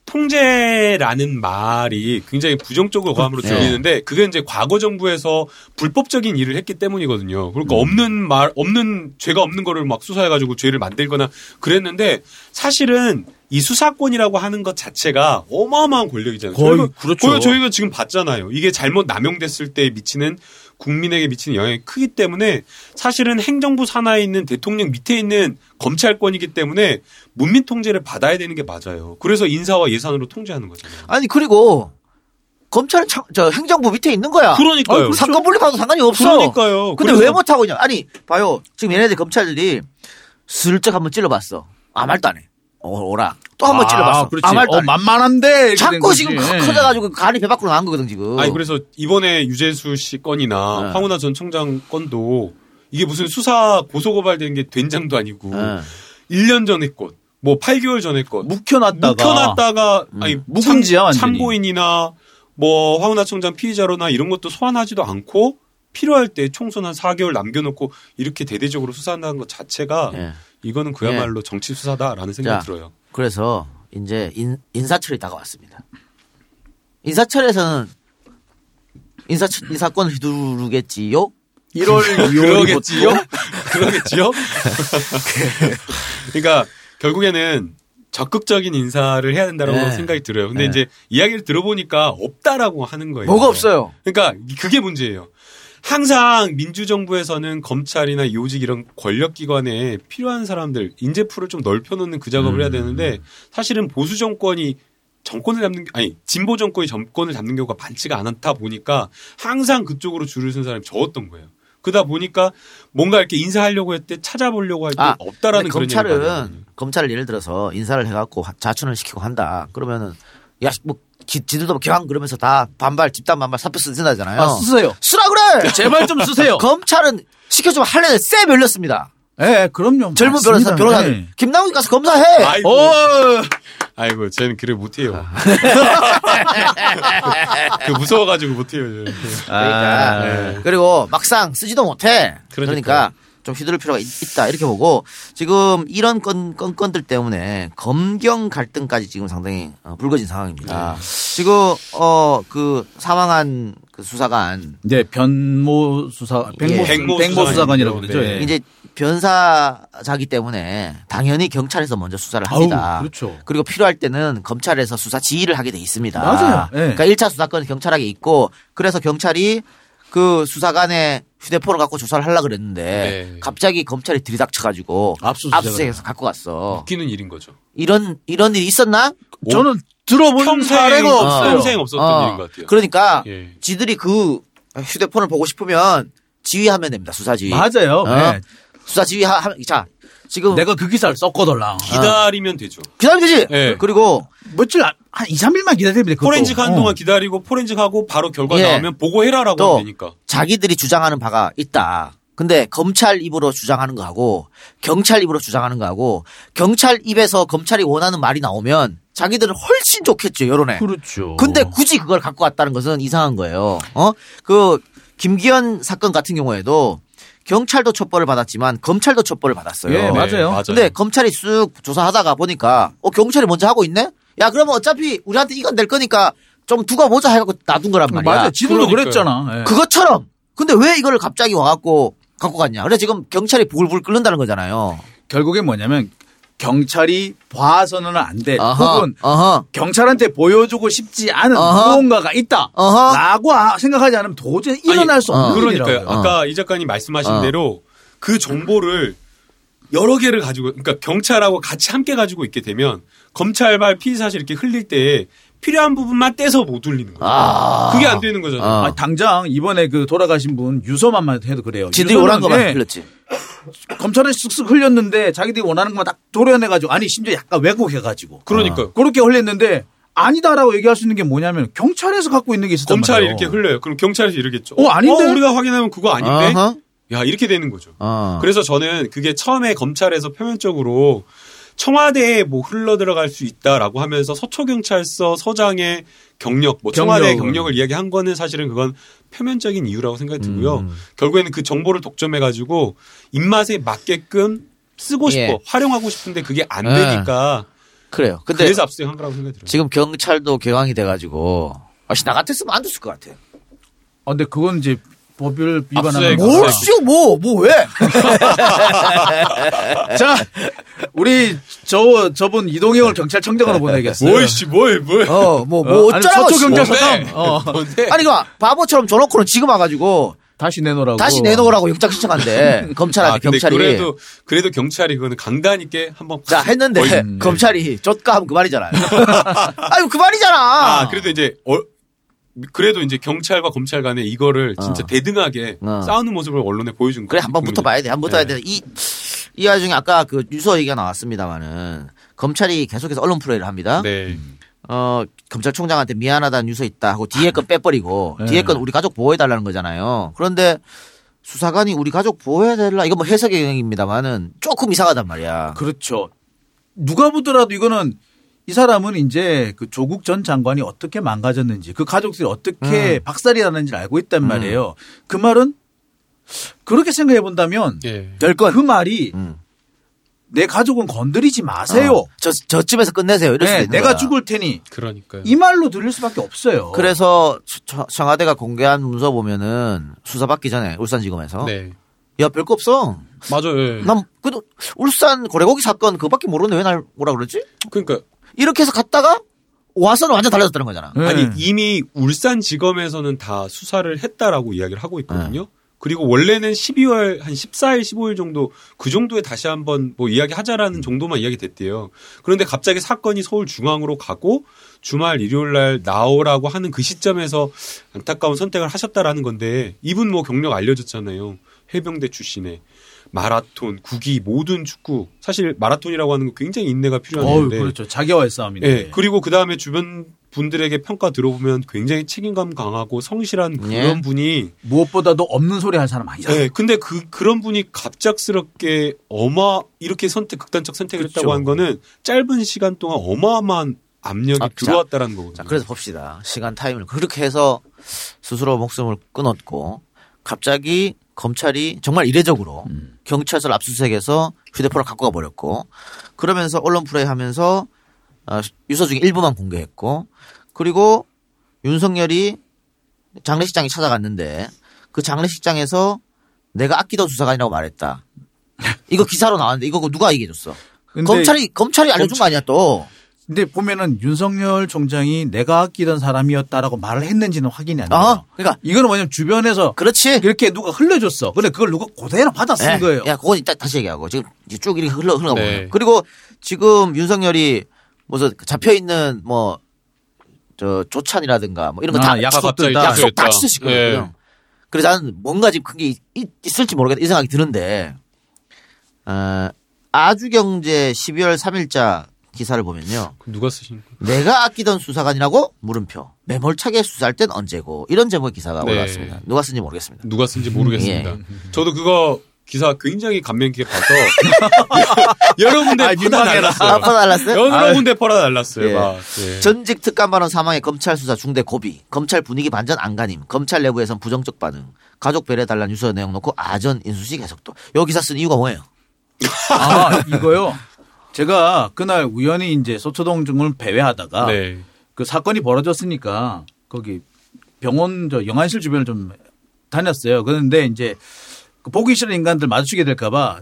통제라는 말이 굉장히 부정적으로 과함으로 네. 들리는데 그게 이제 과거 정부에서 불법적인 일을 했기 때문이거든요. 그러니까 음. 없는 말 없는 죄가 없는 거를 막 수사해 가지고 죄를 만들거나 그랬는데 사실은 이 수사권이라고 하는 것 자체가 어마어마한 권력이잖아요. 거의 저희가, 그렇죠. 거의 저희가 지금 봤잖아요. 이게 잘못 남용됐을 때 미치는 국민에게 미치는 영향이 크기 때문에 사실은 행정부 산하에 있는 대통령 밑에 있는 검찰권이기 때문에 문민 통제를 받아야 되는 게 맞아요. 그래서 인사와 예산으로 통제하는 거잖아요. 아니 그리고 검찰은 참- 저 행정부 밑에 있는 거야. 그러니까요. 아, 사건 분립하도 상관이 없어. 그러니까요. 근데 그래서- 왜 못하고 있냐? 아니 봐요. 지금 얘네들 검찰들이 슬쩍 한번 찔러봤어. 아무 말도 안 해. 어, 오라. 또 한번 찔러봤어. 그렇지. 아무 말도 어. 만만한데. 자꾸. 지금 예. 커- 커져가지고 간이 배 밖으로 나간 거거든 지금. 아니 그래서 이번에 유재수 씨 건이나 네. 황운하 전 청장 건도 이게 무슨 수사 고소 고발된 게 된장도 아니고 네. 1년 전에 건, 뭐 8개월 전에 건 묵혀놨다가. 묵혀놨다가 음. 아니 묵은지야, 참, 완전히. 참고인이나 뭐 황운하 청장 피의자로나 이런 것도 소환하지도 않고 필요할 때 총선 한 4개월 남겨놓고 이렇게 대대적으로 수사한다는 것 자체가 예. 이거는 그야말로 정치 수사다라는 생각이 자. 들어요. 그래서 이제 인, 인사철이 다가왔습니다. 인사철에서는 인사 인사권을 휘두르겠지요. 1월, 2월. 그러겠지요? 그러겠지요? 그러니까 결국에는 적극적인 인사를 해야 된다고 네. 생각이 들어요. 근데 네. 이제 이야기를 들어보니까 없다라고 하는 거예요. 뭐가 없어요. 그러니까 그게 문제예요. 항상 민주정부에서는 검찰이나 요직 이런 권력기관에 필요한 사람들 인재풀을 좀 넓혀놓는 그 작업을 해야 되는데 사실은 보수 정권이 정권을 잡는 게- 아니 진보 정권이 정권을 잡는 경우가 많지가 않다 보니까 항상 그쪽으로 줄을 쓴 사람이 적었던 거예요. 그러다 보니까 뭔가 이렇게 인사하려고 할 때 찾아보려고 할때 아, 없다라는. 검찰은 검찰을 예를 들어서 인사를 해갖고 하- 자춘을 시키고 한다. 그러면은 야뭐 지들도 뭐 경황 그러면서 다 반발 집단 반발 사표 쓴다잖아요. 아, 쓰세요. 쓰라 그래. 제발 좀 쓰세요. 검찰은 시켜주면 할래는 쎄 밀렸습니다. 예, 그럼요. 젊은 맞습니다. 변호사 변호사들 예. 김남국 가서 검사해. 아이고, 어, 아이고, 쟤는 그래 못해요. 그 무서워가지고 못해요. 쟤는. 그러니까 네. 그리고 막상 쓰지도 못해. 그러니까 그러니까요. 좀 휘두를 필요가 있, 다 이렇게 보고 지금 이런 건, 건건들 때문에 검경 갈등까지 지금 상당히 어, 불거진 상황입니다. 지금 어 그 사망한 그 수사관 네, 변모 수사, 백모, 예. 백모, 백모 수사관이라고. 그러죠. 네. 예. 이제 변사자기 때문에 당연히 경찰에서 먼저 수사를 합니다. 아우, 그렇죠. 그리고 필요할 때는 검찰에서 수사 지휘를 하게 돼 있습니다. 맞아요. 예. 그러니까 1차 수사권은 경찰에게 있고 그래서 경찰이 그 수사관의 휴대폰을 갖고 조사를 하려고 그랬는데 네. 갑자기 검찰이 들이닥쳐가지고 압수수색을 압수수색해서 갖고 갔어. 웃기는 일인 거죠. 이런 이런 일이 있었나? 저는 들어본 평생, 사례가 없어요. 평생 없었던 어. 일인 것 같아요. 그러니까 예. 지들이 그 휴대폰을 보고 싶으면 지휘하면 됩니다. 수사 지휘. 맞아요. 어? 예. 수사 지휘 하, 하- 자 지금 내가 그 기사를 썼거들랑. 기다리면 되죠. 기다리면 되지. 예. 그리고 며칠 안- 한 2, 3일만 기다리면 돼. 포렌식 하는 어. 동안 기다리고 포렌식 하고 바로 결과 예. 나오면 보고해라라고 또 하면 되니까. 자기들이 주장하는 바가 있다. 근데 검찰 입으로 주장하는 거하고 경찰 입으로 주장하는 거하고 경찰 입에서 검찰이 원하는 말이 나오면 자기들은 훨씬 좋겠죠 여론에. 그렇죠. 근데 굳이 그걸 갖고 왔다는 것은 이상한 거예요. 어? 그 김기현 사건 같은 경우에도 경찰도 첩보를 받았지만 검찰도 첩보를 받았어요. 예, 맞아요. 맞아요. 근데 검찰이 쑥 조사하다가 보니까 어 경찰이 먼저 하고 있네. 야 그러면 어차피 우리한테 이건 낼 거니까 좀 두고 보자 해갖고 놔둔 거란 말이야. 맞아. 지들도 그러니까요. 그랬잖아. 예. 그것처럼. 근데 왜 이걸 갑자기 와갖고 갖고 갔냐. 그래 지금 경찰이 불불 끓는다는 거잖아요. 결국엔 뭐냐면 경찰이 봐서는 안 돼. 어허, 혹은 어허, 경찰한테 보여주고 싶지 않은 어허. 무언가가 있다. 라고 아- 생각하지 않으면 도저히 일어날 아니, 수 없는 그러니까요. 일이라고요. 아까 이 작가님 말씀하신 어. 대로 그 정보를 여러 개를 가지고 그러니까 경찰하고 같이 함께 가지고 있게 되면 검찰 발 피의 사실 이렇게 흘릴 때 필요한 부분만 떼서 못 흘리는 거예요. 아. 그게 안 되는 거잖아요. 아. 아니, 당장 이번에 그 돌아가신 분 유서만만 해도 그래요. 지들이 원하는 것만 예, 흘렸지. 검찰은 쓱쓱 흘렸는데 자기들이 원하는 것만 딱 도려내가지고 아니 심지어 약간 왜곡해가지고 그러니까요. 그렇게 흘렸는데 아니다라고 얘기할 수 있는 게 뭐냐면 경찰에서 갖고 있는 게 있었단 검찰이 말이에요. 이렇게 흘려요. 그럼 경찰에서 이러겠죠. 어, 아닌데? 우리가 확인하면 그거 아닌데? 어허. 야, 이렇게 되는 거죠. 어. 그래서 저는 그게 처음에 검찰에서 표면적으로 청와대에 뭐 흘러 들어갈 수 있다라고 하면서 서초경찰서 서장의 경력, 뭐 청와대 경력을. 경력을 이야기한 거는 사실은 그건 표면적인 이유라고 생각이 들고요. 음. 결국에는 그 정보를 독점해 가지고 입맛에 맞게끔 쓰고 싶어, 예. 활용하고 싶은데 그게 안 예. 되니까 그래요. 근데 그래서 압수수색한 거라고 생각이 들어요. 지금 경찰도 개강이 돼 가지고 아씨 나 같았으면 안 됐을 것 같아. 아, 근데 그건 이제 법을 위반하는 압수수색. 거. 뭘뭘 씨, 뭐, 뭐, 왜? 자, 우리 저 저분 이동형을 경찰청장으로 보내겠어요. 뭘씨 뭘 뭘. 어, 뭐, 뭐, 어, 어쩌라고. 서초 씨. 경찰서장. 뭔데? 어. 아니, 그 바보처럼 줘놓고는 지금 와가지고 다시 내놓으라고. 다시 내놓으라고 영장 신청한대. 검찰한테 아, 경찰이. 그래도 그래도 경찰이 그거는 강단 있게 한번 자, 했는데 거의- 검찰이 좆가 하면 그만이잖아요. 아유, 그만이잖아. 아, 그래도 이제 어, 그래도 이제 경찰과 검찰 간에 이거를 진짜 어. 대등하게 어. 싸우는 모습을 언론에 보여준 거예요. 그래 한번 붙어봐야 돼. 한번 붙어야 돼. 이, 이 와중에 아까 그 유서 얘기가 나왔습니다만은 검찰이 계속해서 언론 프로를 합니다. 네. 어 검찰총장한테 미안하다는 유서 있다 하고 뒤에 건 빼버리고 네. 뒤에 건 우리 가족 보호해 달라는 거잖아요. 그런데 수사관이 우리 가족 보호해달라 이거 뭐 해석의 영역입니다만은 조금 이상하단 말이야. 그렇죠. 누가 보더라도 이거는 이 사람은 이제 그 조국 전 장관이 어떻게 망가졌는지 그 가족들이 어떻게 음. 박살이 났는지를 알고 있단 말이에요. 그 말은 그렇게 생각해 본다면 예. 그 말이 음. 내 가족은 건드리지 마세요. 어, 저 저쯤에서 끝내세요. 이럴 네, 내가 거야. 죽을 테니 그러니까요. 이 말로 들릴 수밖에 없어요. 그래서 청- 청와대가 공개한 문서 보면은 수사받기 전에 울산지검에서 네. 야 별거 없어. 맞아요. 예. 난 그래도 울산 고래고기 사건 그거밖에 모르는데 왜 날 뭐라 그러지? 그러니까 이렇게 해서 갔다가 와서는 완전 달라졌다는 거잖아. 네. 아니 이미 울산 지검에서는 다 수사를 했다라고 이야기를 하고 있거든요. 네. 그리고 원래는 12월 한 14일, 15일 정도 그 정도에 다시 한번 뭐 이야기하자라는 정도만 이야기 됐대요. 그런데 갑자기 사건이 서울 중앙으로 가고 주말 일요일 날 나오라고 하는 그 시점에서 안타까운 선택을 하셨다라는 건데 이분 뭐 경력 알려졌잖아요. 해병대 출신에 마라톤, 구기 모든 축구 사실 마라톤이라고 하는 거 굉장히 인내가 필요한 어우, 건데 그렇죠. 자기와의 싸움인데. 예. 그리고 그 다음에 주변 분들에게 평가 들어보면 굉장히 책임감 강하고 성실한 그런 예. 분이 무엇보다도 없는 소리 할 사람 아니잖아. 예. 근데 그 그런 분이 갑작스럽게 어마 이렇게 선택 극단적 선택을 그렇죠. 했다고 한 거는 짧은 시간 동안 어마어마한 압력이 아, 자, 들어왔다라는 거거든요. 자, 그래서 봅시다. 시간 타임을 그렇게 해서 스스로 목숨을 끊었고 갑자기 검찰이 정말 이례적으로 경찰서를 압수수색해서 휴대폰을 갖고 가버렸고 그러면서 언론 플레이 하면서 어, 유서 중에 일부만 공개했고 그리고 윤석열이 장례식장에 찾아갔는데 그 장례식장에서 내가 아끼던 수사관이라고 말했다. 이거 기사로 나왔는데 이거 누가 얘기해줬어? 검찰이 검찰이 알려준 거 아니야 또? 근데 보면은 윤석열 총장이 내가 아끼던 사람이었다라고 말을 했는지는 확인이 안 돼요. 어, 그러니까 이거는 뭐냐면 주변에서 그렇지. 그렇게 누가 흘려줬어. 근데 그걸 누가 그대로 받아 쓴 예, 거예요. 야, 그건 이따 다시 얘기하고 지금 쭉 이렇게 흘러 흘러가 보면 네. 그리고 지금 윤석열이 무슨 잡혀 있는 뭐 저 조찬이라든가 뭐 이런 거다 아, 약속들. 약속 다 했다. 찢으시거든요. 예. 그래서 나는 뭔가 지금 그게 있- 있을지 모르겠다 이 생각이 드는데 어, 아주경제 12월 3일자 기사를 보면요. 그 누가 쓰신 거? 내가 아끼던 수사관이라고 물음표. 매몰차게 수사할 땐 언제고 이런 제목의 기사가 네. 올라왔습니다. 누가 쓴지 모르겠습니다. 누가 쓴지 모르겠습니다. 예. 저도 그거 기사 굉장히 감명 깊게 봐서 여러 군데 아, 퍼다 민망해라. 날랐어요. 아빠 달랐어요? 여러 군데 퍼다 날랐어요. 예. 막. 예. 전직 특감반원 사망의 검찰 수사 중대 고비, 검찰 분위기 반전 안간힘, 검찰 내부에선 부정적 반응, 가족 배려 달란 유서 내용 놓고 아전 인수식 해석도. 요 기사 쓴 이유가 뭐예요? 아, 이거요. 제가 그날 우연히 이제 소초동 중을 배회하다가 네. 그 사건이 벌어졌으니까 거기 병원 저 영안실 주변을 좀 다녔어요. 그런데 이제 그 보기 싫은 인간들 마주치게 될까봐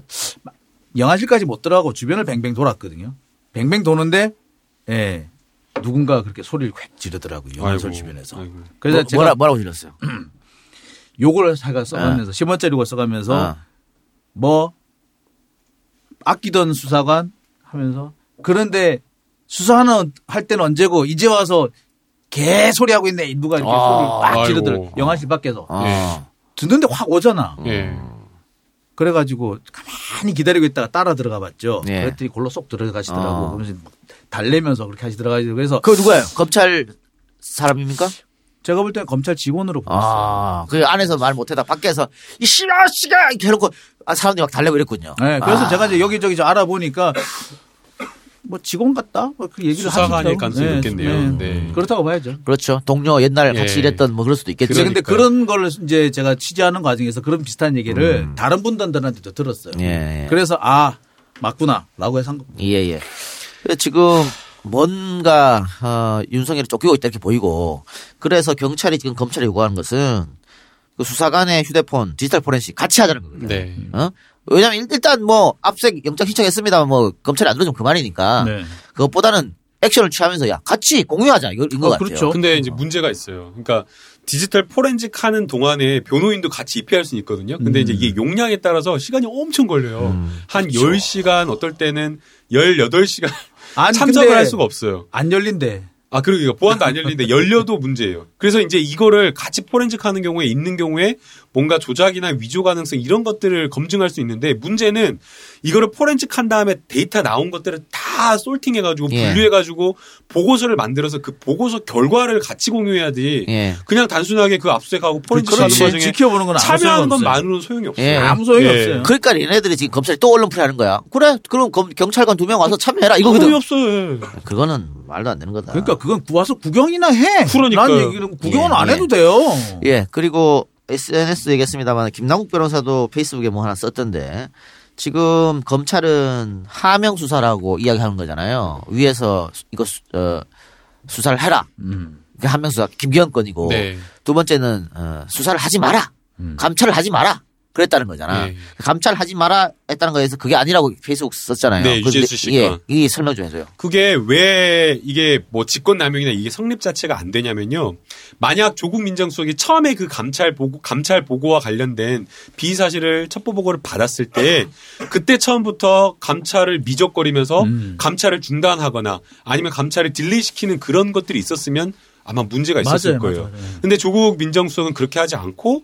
영안실까지 못 들어가고 주변을 뱅뱅 돌았거든요. 뱅뱅 도는데 예 누군가 그렇게 소리를 콱 지르더라고요. 영안실 주변에서. 아이고. 그래서 뭐, 제가 뭐라, 뭐라고 질렀어요? 욕을 사가 써가면서 10원짜리 욕을 써가면서 아. 뭐 아끼던 수사관 하면서 그런데 수사하는 할 때는 언제고 이제 와서 개소리 하고 있네 누가 이렇게 아, 소리를 막. 지르더라 영화실 밖에서 아. 듣는데 확 오잖아 예. 그래가지고 가만히 기다리고 있다가 따라 들어가 봤죠 예. 그랬더니 골로 쏙 들어가시더라고 아. 그러면서 막 달래면서 그렇게 하시더라고요 그래서 그 누구예요? 검찰 사람입니까? 제가 볼 때는 검찰 직원으로 보였어요 아, 그 안에서 말 못해다 밖에서 이 씨발 씨가 이렇게 해놓고 아, 사람들이 막 달래고 이랬군요. 네, 그래서 아. 제가 이제 여기저기 좀 알아보니까 뭐 직원 같다? 뭐 그 얘기를 수사관일. 가능성이 높겠네요. 네. 그렇다고 봐야죠. 그렇죠. 동료 옛날에 같이 예. 일했던 뭐 그럴 수도 있겠죠. 그러니까요. 그런 걸 이제 제가 취재하는 과정에서 그런 비슷한 얘기를 다른 분들한테도 들었어요. 음. 예, 예. 그래서 아 맞구나라고 해서 한 겁니다. 예, 예. 지금 뭔가 어, 윤석열이 쫓기고 있다 이렇게 보이고 그래서 경찰이 지금 검찰에 요구하는 것은 그 수사관의 휴대폰 디지털 포렌식 같이 하자는 거거든요. 네. 어? 왜냐면 일- 일단 뭐 압색 영장 신청했습니다만 뭐 검찰이 안 들어주면 그만이니까 네. 그것보다는 액션을 취하면서 야 같이 공유하자 이거 인것 어, 같아요. 그렇죠. 근데 이제 문제가 있어요. 그러니까 디지털 포렌식 하는 동안에 변호인도 같이 입회할 수는 있거든요. 근데 이제 이게 용량에 따라서 시간이 엄청 걸려요. 한 10시간 어떨 때는 18시간 아니, 참석을 할 수가 없어요. 안 열린대. 아, 그러니까 보안도 안 열리는데 열려도 문제예요. 그래서 이제 이거를 같이 포렌식 하는 경우에 있는 경우에 뭔가 조작이나 위조 가능성 이런 것들을 검증할 수 있는데 문제는 이거를 포렌식 한 다음에 데이터 나온 것들을 다 솔팅해 가지고 예. 분류해 가지고 보고서를 만들어서 그 보고서 결과를 같이 공유해야지. 예. 그냥 단순하게 그 압수수색하고 포렌식 하는. 과정에 지켜보는 건 아무 참여하는 소용 없어요. 것만으로는 소용이 없어요. 예. 아무 소용이 예. 없어요. 그러니까 얘네들이 지금 검찰이 또 언론 풀이하는 거야. 그래, 그럼 검- 경찰관 두 명 와서 참여해라 이거거든. 소용이 없어요. 그거는 말도 안 되는 거다. 그러니까 그건 와서 구경이나 해. 얘기는 구경은 예, 안 예. 해도 돼요. 예, 그리고 SNS 얘기했습니다만 김남국 변호사도 페이스북에 뭐 하나 썼던데 지금 검찰은 하명 수사라고 이야기하는 거잖아요. 위에서 이거 수, 어, 수사를 해라. 음. 그 하명 수사 김기현 건이고 네. 두 번째는 어, 수사를 하지 마라. 음. 감찰을 하지 마라. 그랬다는 거잖아. 네. 감찰하지 마라 했다는 거에서 그게 아니라고 페이스북 썼잖아요. 네, 그- 유재수 씨가. 예, 이 설명 좀 해줘요. 그게 왜 이게 뭐 직권남용이나 이게 성립 자체가 안 되냐면요. 만약 조국 민정수석이 처음에 그 감찰 보고 감찰 보고와 관련된 비의 사실을 첩보 보고를 받았을 때 그때 처음부터 감찰을 미적거리면서 음. 감찰을 중단하거나 아니면 감찰을 delay 시키는 그런 것들이 있었으면 아마 문제가 있었을 맞아요, 거예요. 맞아요. 네. 근데 조국 민정수석은 그렇게 하지 않고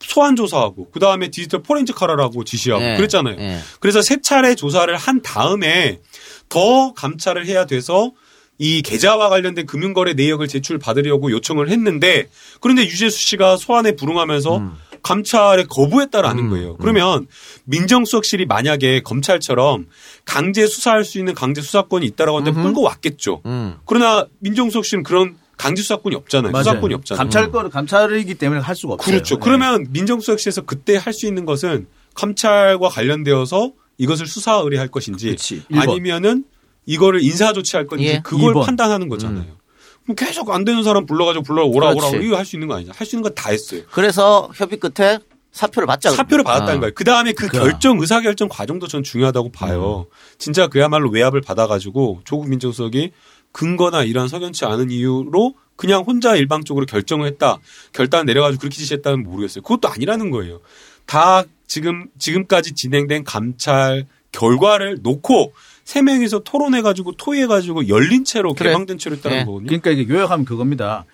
소환 조사하고 그 다음에 디지털 포렌식 하라라고 지시하고 예, 그랬잖아요. 예. 그래서 세 차례 조사를 한 다음에 더 감찰을 해야 돼서 이 계좌와 관련된 금융거래 내역을 제출 받으려고 요청을 했는데 그런데 유재수 씨가 소환에 불응하면서 음. 감찰에 거부했다라는 거예요. 그러면 민정수석실이 만약에 검찰처럼 강제 수사할 수 있는 강제 수사권이 있다라고 하는데 음흠. 끌고 왔겠죠. 음. 그러나 민정수석실은 그런 강제 수사권이 없잖아요. 맞아요. 수사권이 없잖아요. 감찰 거를 감찰이기 때문에 할 수가 없어요. 그렇죠. 네. 그러면 민정수석실에서 그때 할 수 있는 것은 감찰과 관련되어서 이것을 수사 의뢰할 것인지 번. 아니면은 이거를 인사 조치할 건지 예. 그걸 이 번. 판단하는 거잖아요. 그럼 계속 안 되는 사람 불러가지고 불러 오라 오라. 이거 할 수 있는 거 아니죠? 할수 있는 거다 했어요. 그래서 협의 끝에 사표를 받자. 사표를 받았다는 아. 거예요. 그 다음에 그 그러니까. 결정 의사 결정 과정도 전 중요하다고 봐요. 진짜 그야말로 외압을 받아가지고 조국 민정수석이 근거나 이러한 석연치 않은 이유로 그냥 혼자 일방적으로 결정을 했다. 결단 내려가지고 그렇게 지시했다는 모르겠어요. 그것도 아니라는 거예요. 다 지금 지금까지 진행된 감찰 결과를 놓고 세 명이서 토론해가지고 토의해가지고 열린 채로 그래. 개방된 채로 했다는 예. 거거든요. 그러니까 이게 요약하면 그겁니다.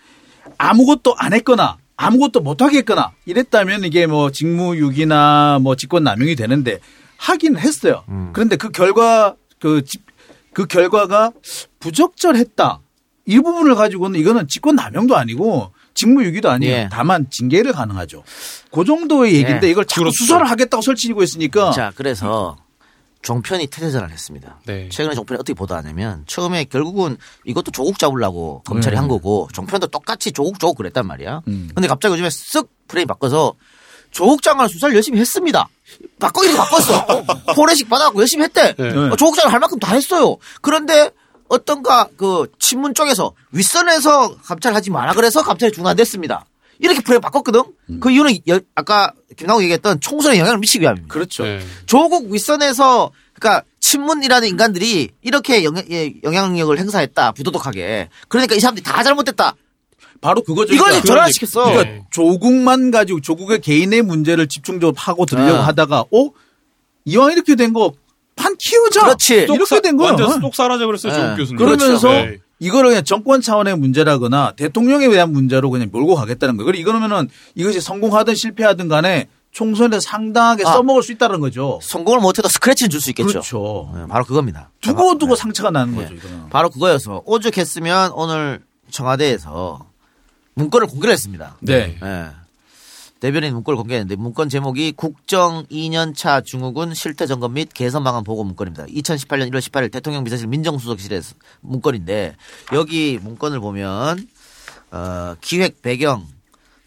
아무것도 안 했거나 아무것도 못 하겠거나 이랬다면 이게 뭐 직무유기나 뭐 직권남용이 되는데 하긴 했어요. 음. 그런데 그 결과 그, 집- 그 결과가 부적절했다. 이 부분을 가지고는 이거는 직권 남용도 아니고 직무유기도 아니에요. 예. 다만 징계를 가능하죠. 그 정도의 얘기인데 예. 이걸 자꾸 그렇죠. 수사를 하겠다고 설치고 있으니까 자, 그래서 종편이 태세전을 했습니다. 네. 최근에 종편이 어떻게 보도하냐면 처음에 결국은 이것도 조국 잡으려고 검찰이 음. 한 거고 종편도 똑같이 조국 조국 그랬단 말이야. 음. 근데 갑자기 요즘에 쓱 프레임 바꿔서 조국 장관 수사를 열심히 했습니다. 바꿔 이렇게 바꿨어. 포레식 받아갖고 열심히 했대. 네. 어, 조국 장관 할 만큼 다 했어요. 그런데 어떤가 그 친문 쪽에서 윗선에서 감찰하지 마라 그래서 감찰이 중단됐습니다. 이렇게 프레임 바꿨거든. 그 이유는 여- 아까 김남국 얘기했던 총선에 영향을 미치기 위함입니다. 그렇죠. 네. 조국 윗선에서 그러니까 친문이라는 인간들이 이렇게 영향, 예, 영향력을 행사했다 부도덕하게 그러니까 이 사람들이 다 잘못됐다 바로 그거죠. 이걸 그러니까. 전환시켰어 네. 그러니까 조국만 가지고 조국의 개인의 문제를 집중적으로 파고 들려고 아. 하다가 어 이왕 이렇게 된 거 판 키우자. 그렇지. 이렇게 쏙 사- 된 거야. 완전 쏙 사라져 버렸어요, 네. 조국 교수님. 그러면서 네. 이거를 그냥 정권 차원의 문제라거나 대통령에 대한 문제로 그냥 몰고 가겠다는 거예요. 그리고 이거면은 이것이 성공하든 실패하든 간에 총선에 상당하게 아. 써먹을 수 있다는 거죠. 성공을 못해도 스크래치는 줄 수 있겠죠 그렇죠. 네, 바로 그겁니다 두고 두고 네. 상처가 나는 거죠. 네. 이거는. 바로 그거여서 오죽했으면 오늘 청와대에서 문건을 공개를 했습니다 네. 예. 대변인 문건을 공개했는데 문건 제목이 국정 2년차 중후군 실태 점검 및 개선 방안 보고 문건입니다. 2018년 1월 18일 대통령 비서실 민정수석실에서 문건인데 여기 문건을 보면 어, 기획 배경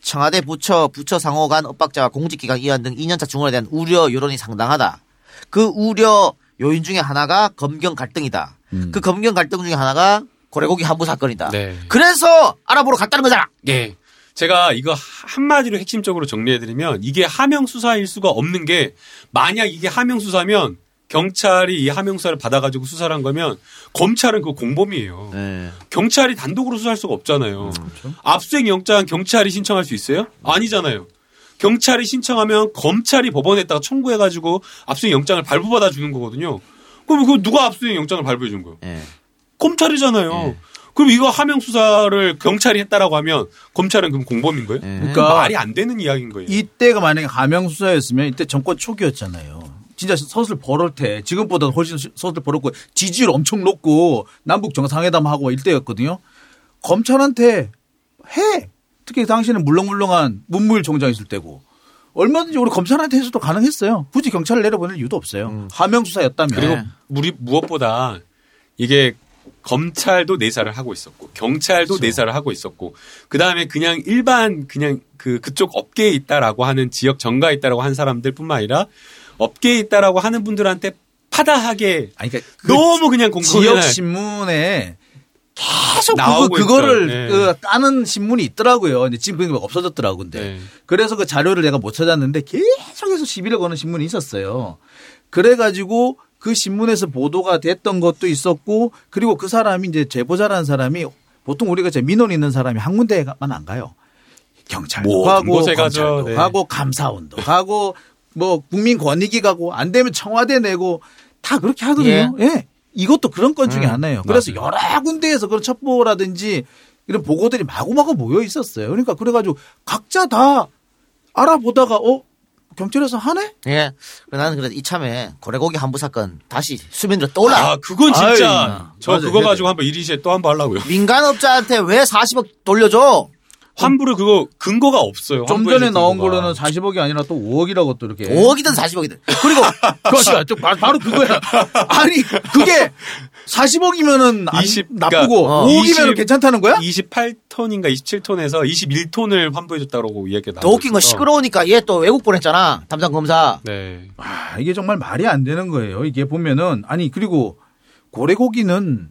청와대 부처 부처 상호 간 엇박자와 공직기관 이완 등 2년차 중원에 대한 우려 여론이 상당하다. 그 우려 요인 중에 하나가 검경 갈등이다. 음. 그 검경 갈등 중에 하나가 고래고기 한부 사건이다. 네. 그래서 알아보러 갔다는 거잖아. 예. 제가 이거 한마디로 핵심적으로 정리해드리면 이게 하명 수사일 수가 없는 게 만약 이게 하명 수사면 경찰이 이 하명 수사를 받아가지고 수사를 한 거면 검찰은 그 공범이에요. 네. 경찰이 단독으로 수사할 수가 없잖아요. 그렇죠. 압수수색 영장 경찰이 신청할 수 있어요? 아니잖아요. 경찰이 신청하면 검찰이 법원에다가 청구해가지고 압수수색 영장을 발부받아 주는 거거든요. 그럼 그 누가 압수수색 영장을 발부해 준 거예요? 예. 검찰이잖아요. 예. 그럼 이거 하명 수사를 경찰이 했다라고 하면 검찰은 그럼 공범인 거예요? 예. 그러니까 말이 안 되는 이야기인 거예요. 이때가 만약에 하명 수사였으면 이때 정권 초기였잖아요. 진짜 서슬 벌을 때 지금보다 훨씬 서슬 벌었고 지지율 엄청 높고 남북 정상회담하고 이때였거든요. 검찰한테 해. 특히 당시에는 물렁물렁한 문무일 총장 있을 때고 얼마든지 우리 검찰한테 해서도 가능했어요. 굳이 경찰을 내려보낼 이유도 없어요. 하명 수사였다면. 그리고 네. 우리 무엇보다 이게 검찰도 내사를 하고 있었고 경찰도 그렇죠. 내사를 하고 있었고 그 다음에 그냥 일반 그냥 그 그쪽 업계에 있다라고 하는 지역 정가에 있다라고 한 사람들뿐만 아니라 업계에 있다라고 하는 분들한테 파다하게 아니, 그러니까 그 너무 그냥 공공연한 지역 신문에 계속 나오고 그거, 그거를. 네. 그 따는 신문이 있더라고요. 근데 지금 그게 없어졌더라고 근데. 네. 그래서 그 자료를 내가 못 찾았는데 계속해서 시비를 거는 신문이 있었어요. 그래가지고 그 신문에서 보도가 됐던 것도 있었고 그리고 그 사람이 이제 제보자라는 사람이 보통 우리가 이제 민원 있는 사람이 한 군데만 안 가요. 경찰도 모든 가고 가죠. 검찰도 네. 가고 감사원도 가고 뭐 국민권익위 가고 안 되면 청와대 내고 다 그렇게 하거든요. 예. 이것도 그런 건 중에 음, 하나예요. 그래서 여러 군데에서 그런 첩보라든지 이런 보고들이 마구마구 모여 있었어요. 그러니까 그래가지고 각자 다 알아보다가 어 경찰에서 하네? 예. 나는 그래도 이참에 고래고기 한부 사건 다시 수면 위로 떠올라. 아, 그건 진짜 아유, 저 맞아요. 그거 네네. 가지고 한번 이리시에 또 한 번 하려고요. 민간업자한테 왜 40억 돌려줘? 환불을 그거 근거가 없어요. 좀 전에 나온 근거가. 걸로는 40억이 아니라 또 5억이라고 또 이렇게. 5억이든 40억이든. 그리고. 좀 바- 바로 그거야. 아니 그게 40억이면은 안 20, 나쁘고 그러니까, 어, 5억이면 20 괜찮다는 거야? 28톤인가 27톤에서 21톤을 환불해줬다고 이야기가 나오고 더 웃긴 건. 시끄러우니까 얘 또 외국 보냈잖아. 담당 검사. 네. 아, 이게 정말 말이 안 되는 거예요. 이게 보면은 아니 그리고 고래고기는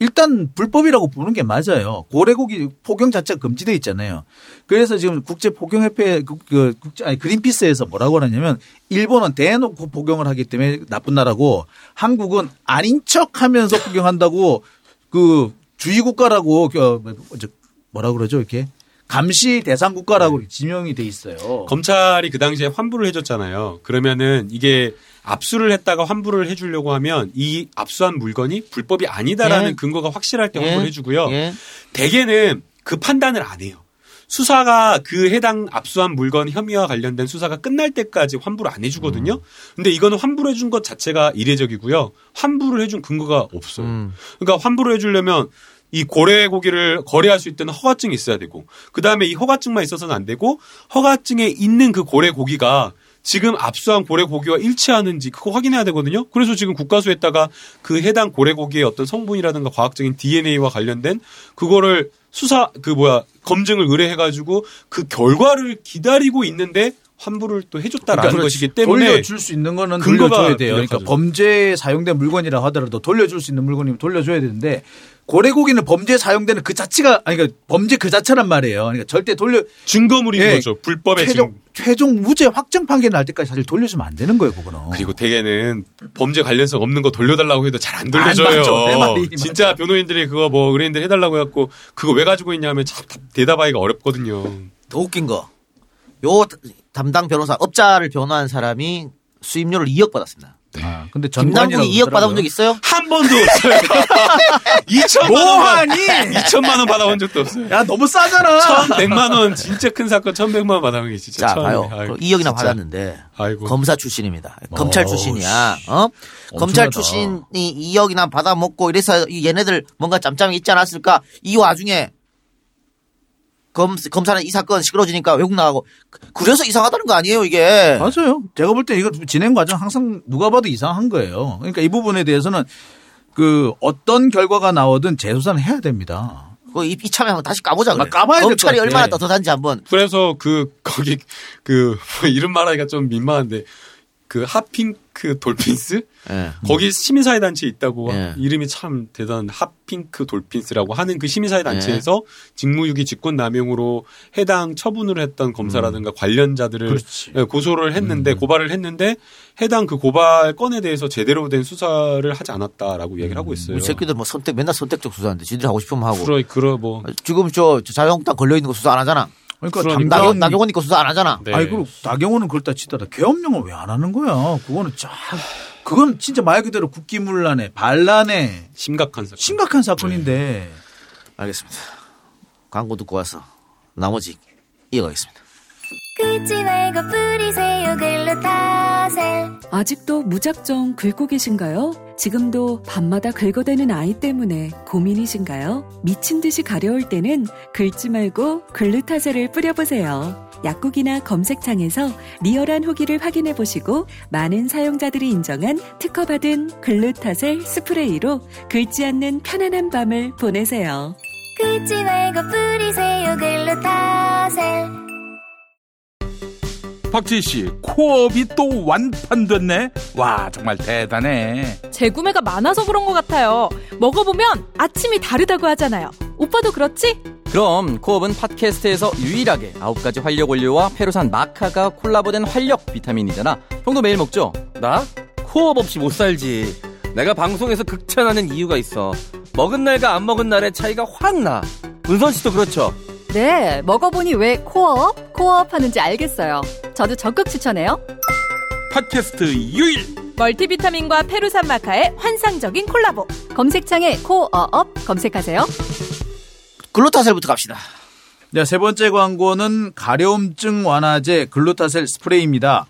일단 불법이라고 보는 게 맞아요. 고래고기 포경 자체가 금지돼 있잖아요. 그래서 지금 국제 포경 협회 그, 그 국제 아니 그린피스에서 뭐라고 하냐면 일본은 대놓고 포경을 하기 때문에 나쁜 나라고 한국은 아닌 척하면서 포경한다고 그 주의 국가라고 그 뭐라 그러죠 이렇게 감시 대상 국가라고 지명이 돼 있어요. 검찰이 그 당시에 환불을 해줬잖아요. 그러면은 이게 압수를 했다가 환불을 해주려고 하면 이 압수한 물건이 불법이 아니다라는 예. 근거가 확실할 때 예. 환불을 해주고요. 예. 대개는 그 판단을 안 해요. 수사가 그 해당 압수한 물건 혐의와 관련된 수사가 끝날 때까지 환불을 안 해주거든요. 음. 근데 이거는 환불해 준 것 자체가 이례적이고요. 환불을 해준 근거가 없어요. 음. 그러니까 환불을 해주려면 이 고래 고기를 거래할 수 있다는 허가증이 있어야 되고 그 다음에 이 허가증만 있어서는 안 되고 허가증에 있는 그 고래 고기가 지금 압수한 고래 고기와 일치하는지 그거 확인해야 되거든요. 그래서 지금 국가수에다가 그 해당 고래 고기의 어떤 성분이라든가 과학적인 DNA와 관련된 그거를 수사 그 뭐야 검증을 의뢰해가지고 그 결과를 기다리고 있는데 환불을 또 해줬다라는 그러니까 것이기 때문에 돌려줄 수 있는 거는 근거가 돌려줘야 돼요. 그러니까. 범죄에 사용된 물건이라 하더라도 돌려줄 수 있는 물건이면 돌려줘야 되는데 고래고기는 범죄에 사용되는 그 자체가 아니 그러니까 범죄 그 자체란 말이에요. 그러니까 절대 돌려 증거물인 예, 거죠. 불법의 증. 최종 최종 무죄 확정 판결 날 때까지 사실 돌려주면 안 되는 거예요, 그거는. 그리고 대개는 범죄 관련성 없는 거 돌려달라고 해도 잘안안 돌려줘요. 맞죠. 내 말이 진짜 변호인들이 그거 뭐 의뢰인들 해달라고 해갖고 그거 왜 가지고 있냐면 참 대답하기가 어렵거든요. 더 웃긴 거. 요 담당 변호사, 업자를 변호한 사람이 수임료를 2억 받았습니다. 아, 근데 김남국이 2억 받아본 적 있어요? 한 번도 없어요. 2천만 원. 뭐하니? 2천만 원 받아본 적도 없어요. 야 너무 싸잖아. 1,100만 원 진짜 큰 사건 1,100만 원 받아본 게 진짜 자. 봐요. 아이고, 2억이나 진짜. 받았는데 아이고. 검사 출신입니다. 검찰 어우, 출신이야. 어? 검찰 출신이 2억이나 받아먹고 이래서 이 얘네들 뭔가 짬짬이 있지 않았을까? 이 와중에 검, 검사는 이 사건 시끄러지니까 외국 나가고 그래서 이상하다는 거 아니에요 이게. 맞아요. 제가 볼 때 이거 진행 과정 항상 누가 봐도 이상한 거예요. 그러니까 이 부분에 대해서는 그 어떤 결과가 나오든 재수사는 해야 됩니다. 이- 이참에 한번 다시 까보자 그래. 아, 까봐야 될것 검찰이. 얼마나 떳떳한지 한번. 그래서 그 거기 그 이름 말하기가 좀 민망한데 그 핫핑크 돌핀스 예. 거기 시민사회 단체 있다고 예. 이름이 참 대단한 핫핑크 돌핀스라고 하는 그 시민사회 단체에서 직무유기 직권남용으로 해당 처분을 했던 검사라든가 관련자들을 그렇지. 예, 고소를 했는데 고발을 했는데 해당 그 고발 건에 대해서 제대로 된 수사를 하지 않았다라고 얘기를 하고 있어요. 우리 새끼들 뭐 선택 맨날 선택적 수사하는데 지들이 하고 싶으면 하고. 그러 그러 뭐 지금 저 자유한국당 걸려 있는 거 수사 안 하잖아. 그러니까 그러니까. 나경 담당 나경원 이거 수사 안 하잖아. 네. 아이 그리고 나경원은 그렇다 치더라. 계엄령을 왜 안 하는 거야? 그거는 쫙 그건 진짜 말 그대로 국기문란에 반란에 심각한 사건. 심각한 사건인데 알겠습니다. 광고 듣고 와서 나머지 이어가겠습니다. 긁지 말고 뿌리세요 글루타셀 아직도 무작정 긁고 계신가요? 지금도 밤마다 긁어대는 아이 때문에 고민이신가요? 미친 듯이 가려울 때는 긁지 말고 글루타셀을 뿌려보세요. 약국이나 검색창에서 리얼한 후기를 확인해 보시고 많은 사용자들이 인정한 특허받은 글루타셀 스프레이로 긁지 않는 편안한 밤을 보내세요. 긁지 말고 뿌리세요 글루타셀 박지희 씨, 코업이 또 완판됐네. 와, 정말 대단해. 재구매가 많아서 그런 것 같아요. 먹어보면 아침이 다르다고 하잖아요. 오빠도 그렇지? 그럼 코업은 팟캐스트에서 유일하게 9가지 활력 원료와 페루산 마카가 콜라보된 활력 비타민이잖아. 형도 매일 먹죠? 나? 코업 없이 못 살지. 내가 방송에서 극찬하는 이유가 있어. 먹은 날과 안 먹은 날의 차이가 확 나. 은선 씨도 그렇죠? 네, 먹어보니 왜 코어업, 코어업 하는지 알겠어요. 저도 적극 추천해요. 팟캐스트 유일 멀티비타민과 페루산 마카의 환상적인 콜라보. 검색창에 코어업 검색하세요. 글루타셀부터 갑시다. 네, 세 번째 광고는 가려움증 완화제 글루타셀 스프레이입니다.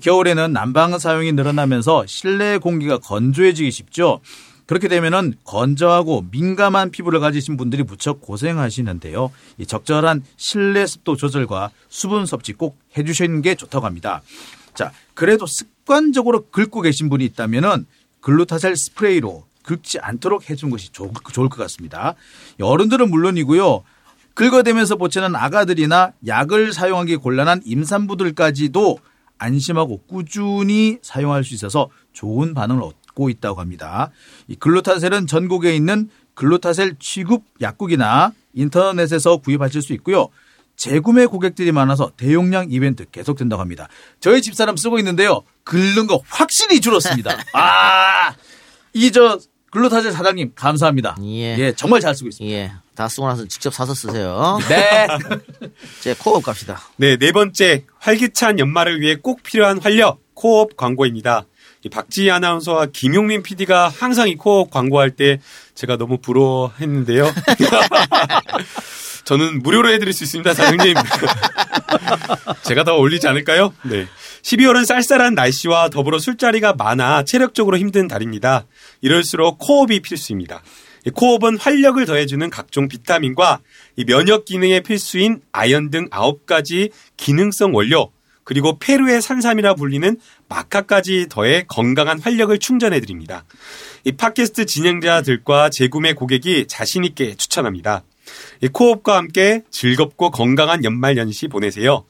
겨울에는 난방 사용이 늘어나면서 실내 공기가 건조해지기 쉽죠. 그렇게 되면은 건조하고 민감한 피부를 가지신 분들이 무척 고생하시는데요. 이 적절한 실내 습도 조절과 수분 섭취 꼭 해주시는 게 좋다고 합니다. 자, 그래도 습관적으로 긁고 계신 분이 있다면은 글루타셀 스프레이로 긁지 않도록 해준 것이 좋- 좋을 것 같습니다. 어른들은 물론이고요. 긁어대면서 보채는 아가들이나 약을 사용하기 곤란한 임산부들까지도 안심하고 꾸준히 사용할 수 있어서 좋은 반응을 얻고 있다고 합니다. 이 글루타셀은 전국에 있는 글루타셀 취급 약국이나 인터넷에서 구입하실 수 있고요. 재구매 고객들이 많아서 대용량 이벤트 계속된다고 합니다. 저희 집사람 쓰고 있는데요. 긁는 거 확실히 줄었습니다. 아, 이 저 글루타셀 사장님 감사합니다. 예. 정말 잘 쓰고 있습니다. 예. 다 쓰고 나서 직접 사서 쓰세요. 네. 이제 코업 갑시다. 네, 네 번째 활기찬 연말을 위해 꼭 필요한 활력 코업 광고입니다. 이 박지희 아나운서와 김용민 PD가 항상 이 코업 광고할 때 제가 너무 부러워했는데요. 저는 무료로 해드릴 수 있습니다, 사장님. 제가 더 올리지 않을까요? 네. 12월은 쌀쌀한 날씨와 더불어 술자리가 많아 체력적으로 힘든 달입니다. 이럴수록 코업이 필수입니다. 이 코업은 활력을 더해주는 각종 비타민과 이 면역 기능에 필수인 아연 등 9가지 기능성 원료 그리고 페루의 산삼이라 불리는 마카까지 더해 건강한 활력을 충전해 드립니다. 이 팟캐스트 진행자들과 재구매 고객이 자신 있게 추천합니다. 이 코업과 함께 즐겁고 건강한 연말 연시 보내세요.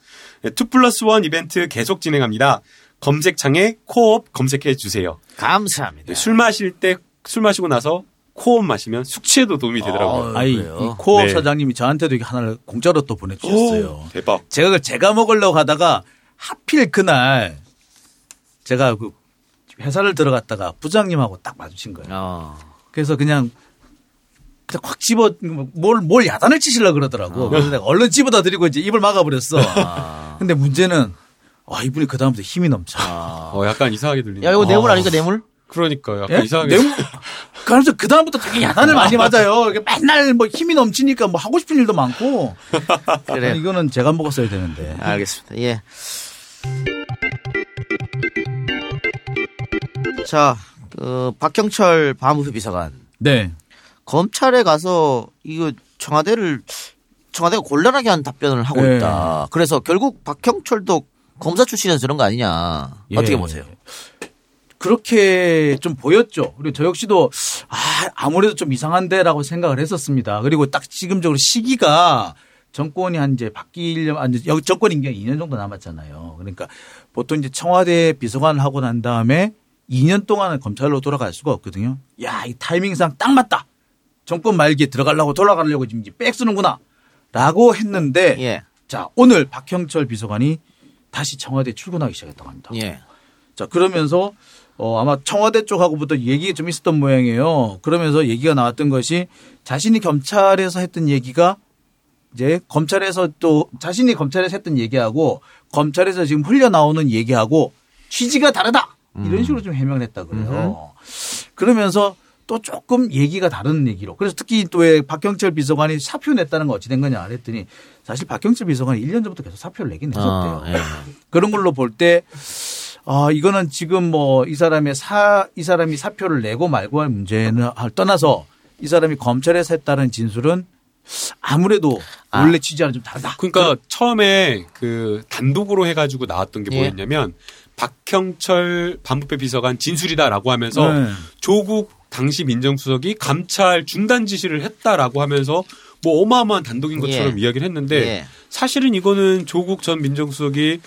2 플러스 1 이벤트 계속 진행합니다. 검색창에 코업 검색해 주세요. 감사합니다. 술 마실 때 술 마시고 나서 코업 마시면 숙취에도 도움이 되더라고요. 아이, 이 코업 네. 사장님이 저한테도 이게 하나를 공짜로 또 보내주셨어요. 오, 대박. 제가 그걸 제가 먹으려고 하다가 하필 그날 제가 그 회사를 들어갔다가 부장님하고 딱 마주친 거예요. 어. 그래서 그냥 확 집어 뭘 뭘 야단을 치시려 그러더라고. 어. 그래서 내가 얼른 집어다 드리고 이제 입을 막아버렸어. 근데 문제는 아 이분이 그 다음부터 힘이 넘쳐. 어, 약간 이상하게 들리네. 야, 이거 뇌물 아니까 뇌물? 그러니까요. 약간 예? 이상하게. 뇌물? 그래서 그 다음부터 되게 야단을 많이 맞아요. 이게 맨날 뭐 힘이 넘치니까 뭐 하고 싶은 일도 많고. 그래요. 이거는 제가 먹었어야 되는데. 알겠습니다. 예. 자, 그 박경철 반부패 비서관 네. 검찰에 가서 이거 청와대를 청와대가 곤란하게 한 답변을 하고 네. 있다. 그래서 결국 박경철도 검사 출신에서 저런 거 아니냐. 예. 어떻게 보세요? 그렇게 좀 보였죠. 그리고 저 역시도 아, 아무래도 좀 이상한데라고 생각을 했었습니다. 그리고 딱 지금적으로 시기가 정권이 한 이제 바뀌려 한 이제 여기 정권 임기가 2년 정도 남았잖아요. 그러니까 보통 이제 청와대 비서관을 하고 난 다음에 2년 동안은 검찰로 돌아갈 수가 없거든요. 야, 이 타이밍상 딱 맞다. 정권 말기에 들어가려고 돌아가려고 지금 이제 빽 쓰는구나. 라고 했는데 예. 자, 오늘 박형철 비서관이 다시 청와대 출근하기 시작했다고 합니다. 예. 자, 그러면서 어, 아마 청와대 쪽하고부터 얘기 좀 있었던 모양이에요. 그러면서 얘기가 나왔던 것이 자신이 검찰에서 했던 얘기가 이제 검찰에서 또 자신이 검찰에서 했던 얘기하고 검찰에서 지금 흘려나오는 얘기하고 취지가 다르다. 이런 식으로 좀 해명을 했다 그래요. 그러면서 또 조금 얘기가 다른 얘기로. 그래서 특히 또 왜 박경철 비서관이 사표 냈다는 거 어찌 된 거냐 그랬더니 사실 박경철 비서관이 1년 전부터 계속 사표를 내긴 했었대요. 어, 예. 그런 걸로 볼 때, 아, 이거는 지금 뭐 이 사람의 사, 이 사람이 사표를 내고 말고 할 문제는 할 떠나서 이 사람이 검찰에서 했다는 진술은 아무래도 원래 취지와는 좀 다르다. 그러니까 처음에 그 단독으로 해가지고 나왔던 게 예. 뭐였냐면 박형철 반부패 비서관 진술이다라고 하면서 네. 조국 당시 민정수석이 감찰 중단 지시를 했다라고 하면서 뭐 어마어마한 단독인 것처럼 예. 이야기를 했는데 예. 사실은 이거는 조국 전 민정수석이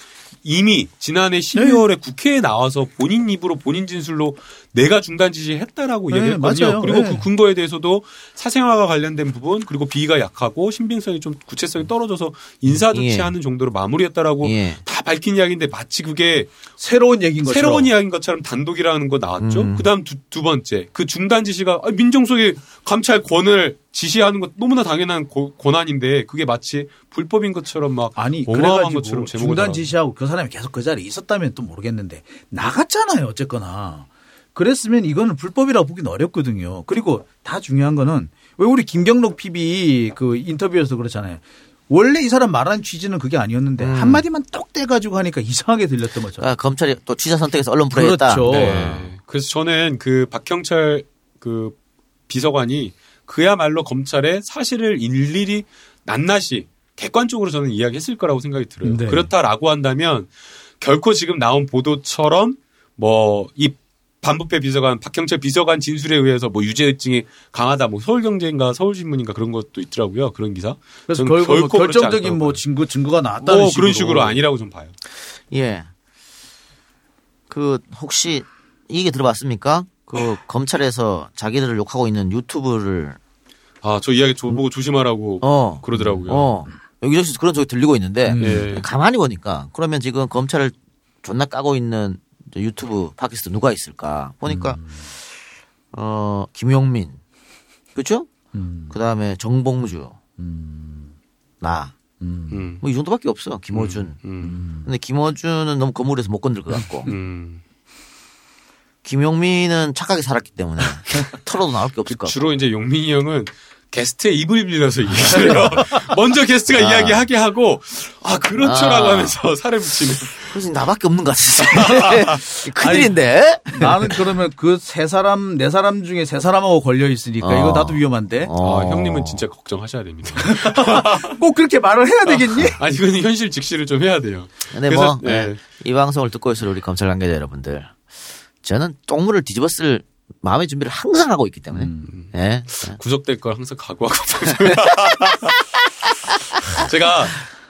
이미 지난해 12월에 국회에 나와서 본인 입으로 본인 진술로 내가 중단 지시했다라고 네, 얘기했거든요. 맞아요. 그리고 네. 그 근거에 대해서도 사생활과 관련된 부분 그리고 비위가 약하고 신빙성이 좀 구체성이 떨어져서 인사 예. 조치하는 정도로 마무리했다라고 예. 다 밝힌 이야기인데 마치 그게 새로운 얘기인 것처럼. 새로운 이야기인 것처럼 단독이라는 거 나왔죠. 음. 그다음 두, 두 번째 그 중단 지시가 아, 민정수석이 감찰권을 지시하는 것 너무나 당연한 고- 권한인데 그게 마치 불법인 것처럼 막 아니 그래가지고 것처럼 제목을 중단 달아. 지시하고 그 사람이 계속 그 자리에 있었다면 또 모르겠는데 나갔잖아요 어쨌거나 그랬으면 이거는 불법이라고 보기는 어렵거든요 그리고 다 중요한 거는 왜 우리 김경록 PB 그 인터뷰에서 그렇잖아요 원래 이 사람 말하는 취지는 그게 아니었는데 음. 한마디만 똑 떼가지고 하니까 이상하게 들렸던 거죠 아, 검찰이 또 취사 선택해서 언론 프레했다. 그렇죠. 네. 그래서 저는 그 박형철 그 비서관이 그야말로 검찰의 사실을 일일이 낱낱이 객관적으로 저는 이야기했을 거라고 생각이 들어요. 네. 그렇다라고 한다면 결코 지금 나온 보도처럼 뭐이 반부패 비서관 박형철 비서관 진술에 의해서 뭐 유죄 의증이 강하다 뭐 서울경제인가 서울신문인가 그런 것도 있더라고요 그런 기사. 그래서 결국 뭐 결정적인 뭐 증거 증거가 나왔다는 뭐 식으로 그런 식으로 아니라고 좀 봐요. 예. 그 혹시 이게 들어봤습니까? 그 검찰에서 자기들을 욕하고 있는 유튜브를 아 저 이야기 저 보고 조심하라고 어 그러더라고요. 어 여기저기서 그런 소리 들리고 있는데 예. 가만히 보니까 그러면 지금 검찰을 존나 까고 있는 저 유튜브 팟캐스트 누가 있을까 보니까 어 김용민 그렇죠? 그 다음에 정봉주 나 음. 뭐이 정도밖에 없어 김호준. 근데 김호준은 너무 거물에서 못 건들 것 같고. 음. 김용민은 착하게 살았기 때문에 털어도 나올 게 없을 것 같고. 주로 이제 용민이 형은 게스트의 입을 빌려서 얘기를 해요. 먼저 게스트가 아. 이야기하게 하고 아 그렇죠라고 아. 하면서 살을 붙이는. 그래서 나밖에 없는 것 같은데. 큰일인데? 나는 그러면 그 세 사람 네 사람 중에 세 사람하고 걸려 있으니까 어. 이거 나도 위험한데 어. 아, 형님은 진짜 걱정하셔야 됩니다. 꼭 그렇게 말을 해야 되겠니? 아 이거는 현실 직시를 좀 해야 돼요. 근데 그래서, 뭐, 네. 예, 이 방송을 듣고 있을 우리 검찰 관계자 여러분들. 저는 똥물을 뒤집어 쓸 마음의 준비를 항상 하고 있기 때문에. 음. 예. 구속될 걸 항상 각오하고 제가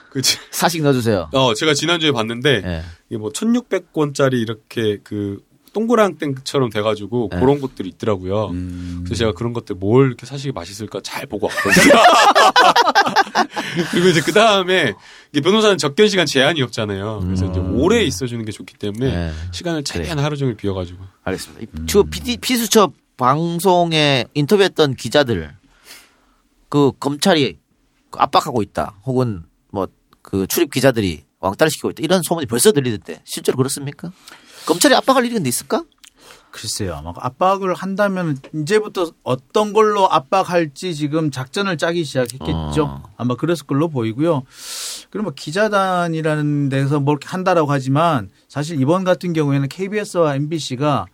그 지- 사식 넣어주세요. 어 제가 지난주에 봤는데 예. 이게 뭐 1600권짜리 이렇게 그 동그랑땡처럼 돼가지고 네. 그런 것들이 있더라고요. 음. 그래서 제가 그런 것들 뭘 이렇게 사시기 맛있을까 잘 보고 왔거든요. 그리고 이제 그 다음에 변호사는 접견 시간 제한이 없잖아요. 그래서 이제 오래 있어주는 게 좋기 때문에 네. 시간을 최대한 하루 종일 비워가지고. 알겠습니다. 이저 피수첩 방송에 인터뷰했던 기자들, 그 검찰이 압박하고 있다. 혹은 뭐 그 출입 기자들이 왕따를 시키고 있다. 이런 소문이 벌써 들리던데 실제로 그렇습니까? 검찰이 압박할 일이 있을까? 글쎄요. 아마 압박을 한다면 이제부터 어떤 걸로 압박할지 지금 작전을 짜기 시작했겠죠. 어. 아마 그랬을 걸로 보이고요. 그리고 뭐 기자단이라는 데서 뭘 한다라고 하지만 사실 이번 같은 경우에는 KBS와 MBC가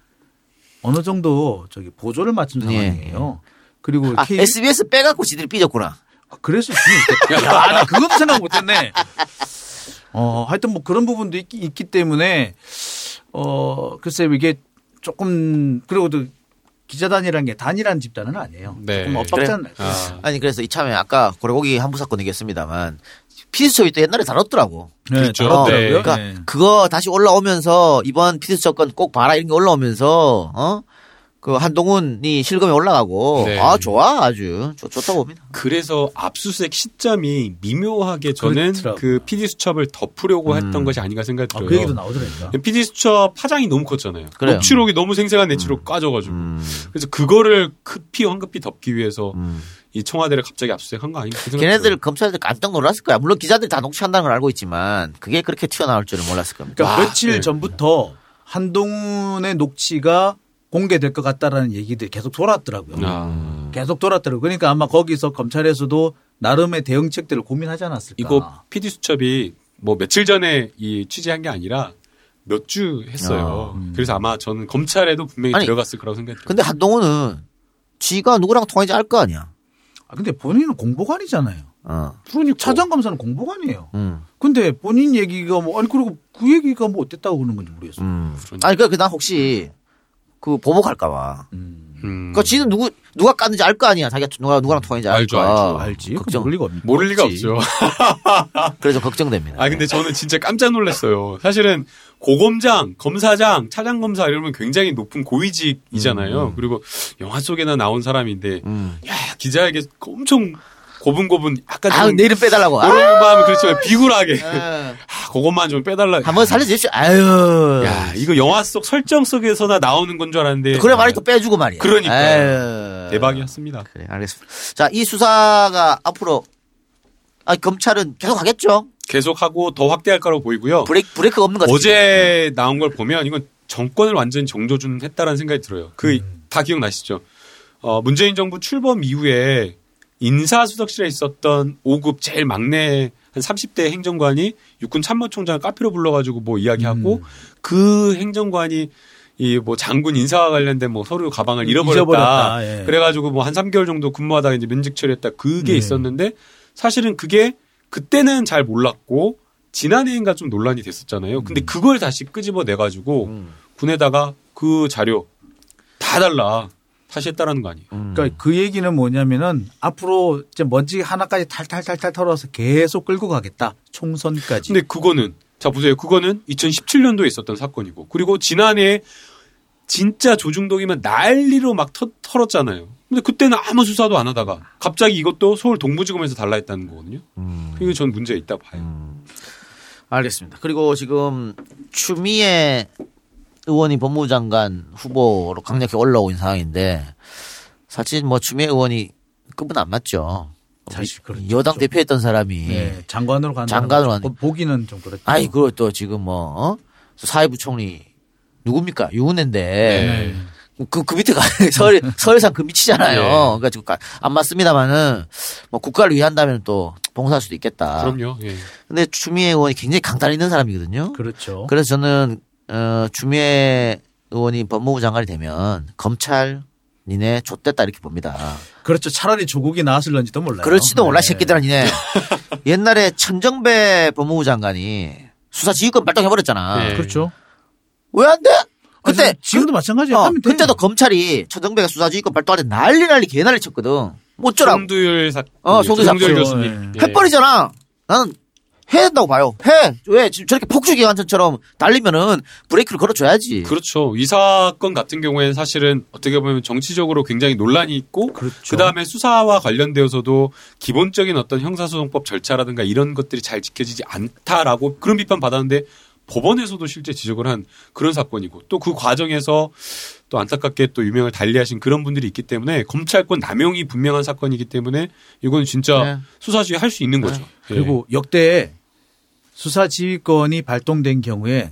어느 정도 저기 보조를 맞춘 상황이에요. 그리고 예. 아, K- SBS 빼갖고 지들이 삐졌구나. 그랬을 수는 있겠다. 야, 나 그것도 생각 못했네. 어, 하여튼 뭐 그런 부분도 있, 있기 때문에 어, 글쎄 요 이게 조금 그리고 또 기자단이라는 게 단일한 집단은 아니에요. 네. 조금 엇박자는 그래요? 아니 그래서 이참에 아까 고래고기 한부 사건 얘기했습니다만 피수첩이 또 옛날에 다뤘더라고. 네, 그렇죠. 다뤘더라고요. 네. 그러니까 네. 그거 다시 올라오면서 이번 피수첩 건꼭 봐라 이런 게 올라오면서 어? 그 한동훈이 실검에 올라가고 네. 아 좋아 아주 좋, 좋다고 봅니다. 그래서 압수수색 시점이 미묘하게 저는 그렇더라고요. 그 PD 수첩을 덮으려고 음. 했던 것이 아닌가 생각이 아, 들어요. 그 얘기도 나오더라니까. PD 수첩 파장이 너무 컸잖아요. 그래요. 녹취록이 너무 생생한 내치로 까져가지고. 음, 그래서 그거를 급히 황급히 덮기 위해서 음. 이 청와대를 갑자기 압수수색한 거 아닌가 걔네들. 검찰들 깜짝 놀랐을 거야. 물론 기자들이 다 녹취한다는 걸 알고 있지만 그게 그렇게 튀어나올 줄은 몰랐을 겁니다. 그러니까 와, 며칠 네. 전부터 한동훈의 녹취가 공개될 것 같다라는 얘기들이 계속 돌았더라고요. 아, 계속 돌았더라고요. 그러니까 아마 거기서 검찰에서도 나름의 대응책들을 고민하지 않았을까. 이거 PD 수첩이 뭐 며칠 전에 이 취재한 게 아니라 몇 주 했어요. 그래서 아마 저는 검찰에도 분명히 아니, 들어갔을 거라고 들어요. 근데 한동훈은 지가 누구랑 통화인지 알 거 아니야. 아, 근데 본인은 공보관이잖아요. 어. 그러니까. 차장검사는 공보관이에요. 음. 근데 본인 얘기가 뭐 아니 그리고 그 얘기가 뭐 어땠다고 그러는 건지 모르겠어요. 음. 그러니까. 아니 그난 혹시 그 보복할까봐. 음. 음. 그러니까 지는 누구 누가 깠는지 알 거 아니야. 자기가 누가 누구랑 통화인지 알죠. 알죠. 알지. 걱정. 모를 리가 없 모를 리가. 없죠. 그래서 걱정됩니다. 아 근데 저는 진짜 깜짝 놀랐어요. 사실은 고검장, 검사장, 차장 검사 이러면 굉장히 높은 고위직이잖아요. 그리고 영화 속에나 나온 사람인데 음. 야 기자에게 엄청 고분고분 약간 아, 좀 내일은 빼달라고. 아, 모르는 마음이 그렇지만 비굴하게 예. 아, 그것만 좀 빼달라. 한번 살려주십시오. 아유. 야 이거 영화 속 설정 속에서나 나오는 건 줄 알았는데 그래 말이 또 빼주고 말이야. 그러니까 아유. 대박이었습니다. 그래, 알겠습니다. 자, 이 수사가 앞으로 아, 검찰은 계속 하겠죠. 계속하고 더 확대할 거라고 보이고요. 브레이크 브레이크가 없는 것 같아요. 어제 나온 걸 보면 이건 정권을 완전히 정조준 했다라는 생각이 들어요. 그다 기억나시죠? 어, 문재인 정부 출범 이후에 인사수석실에 있었던 5급 제일 막내 한 30대 행정관이 육군 참모총장을 카페로 불러가지고 뭐 이야기하고 그 행정관이 이 뭐 장군 인사와 관련된 뭐 서류 가방을 잃어버렸다. 잊어버렸다, 예. 그래가지고 뭐 한 3개월 정도 근무하다가 이제 면직 처리했다. 그게 네. 있었는데 사실은 그게 그때는 잘 몰랐고 지난해인가 좀 논란이 됐었잖아요. 근데 그걸 다시 끄집어 내가지고 군에다가 그 자료 다 달라 다시 했다라는 거 아니에요. 그러니까 그 얘기는 뭐냐면은 앞으로 이제 먼지 하나까지 탈탈탈탈 털어서 계속 끌고 가겠다. 총선까지. 근데 그거는 자 보세요. 그거는 2017년도에 있었던 사건이고 그리고 지난해 진짜 조중동이면 난리로 막 터, 털었잖아요. 근데 그때는 아무 수사도 안 하다가 갑자기 이것도 서울 동부지검에서 달라 했다는 거거든요. 이거 전 문제가 있다 봐요. 알겠습니다. 그리고 지금 추미애 의원이 법무부 장관 후보로 강력히 올라오고 있는 상황인데 사실 뭐 추미애 의원이 급은 안 맞죠. 사실 그렇죠. 여당 대표했던 사람이 네, 장관으로 가는 장관으로. 가는 보기는 좀 그렇죠. 아이 그리고 또 지금 뭐 어? 사회부 총리 누굽니까 유은혜인데 네. 그, 그 밑에 가 서울, 서울상 그 밑이잖아요. 네. 그러니까 지금 가- 안 맞습니다만은 뭐 국가를 위한다면 또 봉사할 수도 있겠다. 그럼요. 예. 근데 추미애 의원이 굉장히 강단 있는 사람이거든요. 그렇죠. 그래서 저는 어, 추미애 의원이 법무부 장관이 되면 검찰 니네 좆됐다 이렇게 봅니다. 그렇죠. 차라리 조국이 나왔을런지도 몰라요. 그렇지도 몰라 네. 새끼들아 니네. 옛날에 천정배 법무부 장관이 수사 지휘권 발동해버렸잖아. 네. 그렇죠. 왜 안 돼? 그때 아니, 지금도 마찬가지야. 어. 그때도 검찰이 천정배가 수사 지휘권 발동할 때 난리 난리 개난리 쳤거든. 못 쩌라고. 송두율 사 어, 송두율 송두율 사건. 교수님. 예. 해버리잖아. 나는 해야 된다고 봐요. 해. 왜? 지금 저렇게 폭주 기관차처럼 달리면은 브레이크를 걸어줘야지. 그렇죠. 이 사건 같은 경우에는 사실은 어떻게 보면 정치적으로 굉장히 논란이 있고 그렇죠. 그 다음에 수사와 관련되어서도 기본적인 어떤 형사소송법 절차라든가 이런 것들이 잘 지켜지지 않다라고 그런 비판 받았는데 법원에서도 실제 지적을 한 그런 사건이고 또 그 과정에서 또 안타깝게 또 유명을 달리하신 그런 분들이 있기 때문에 검찰권 남용이 분명한 사건이기 때문에 이건 진짜 네. 수사지휘 할수 있는 거죠. 예. 그리고 역대 수사 지휘권이 발동된 경우에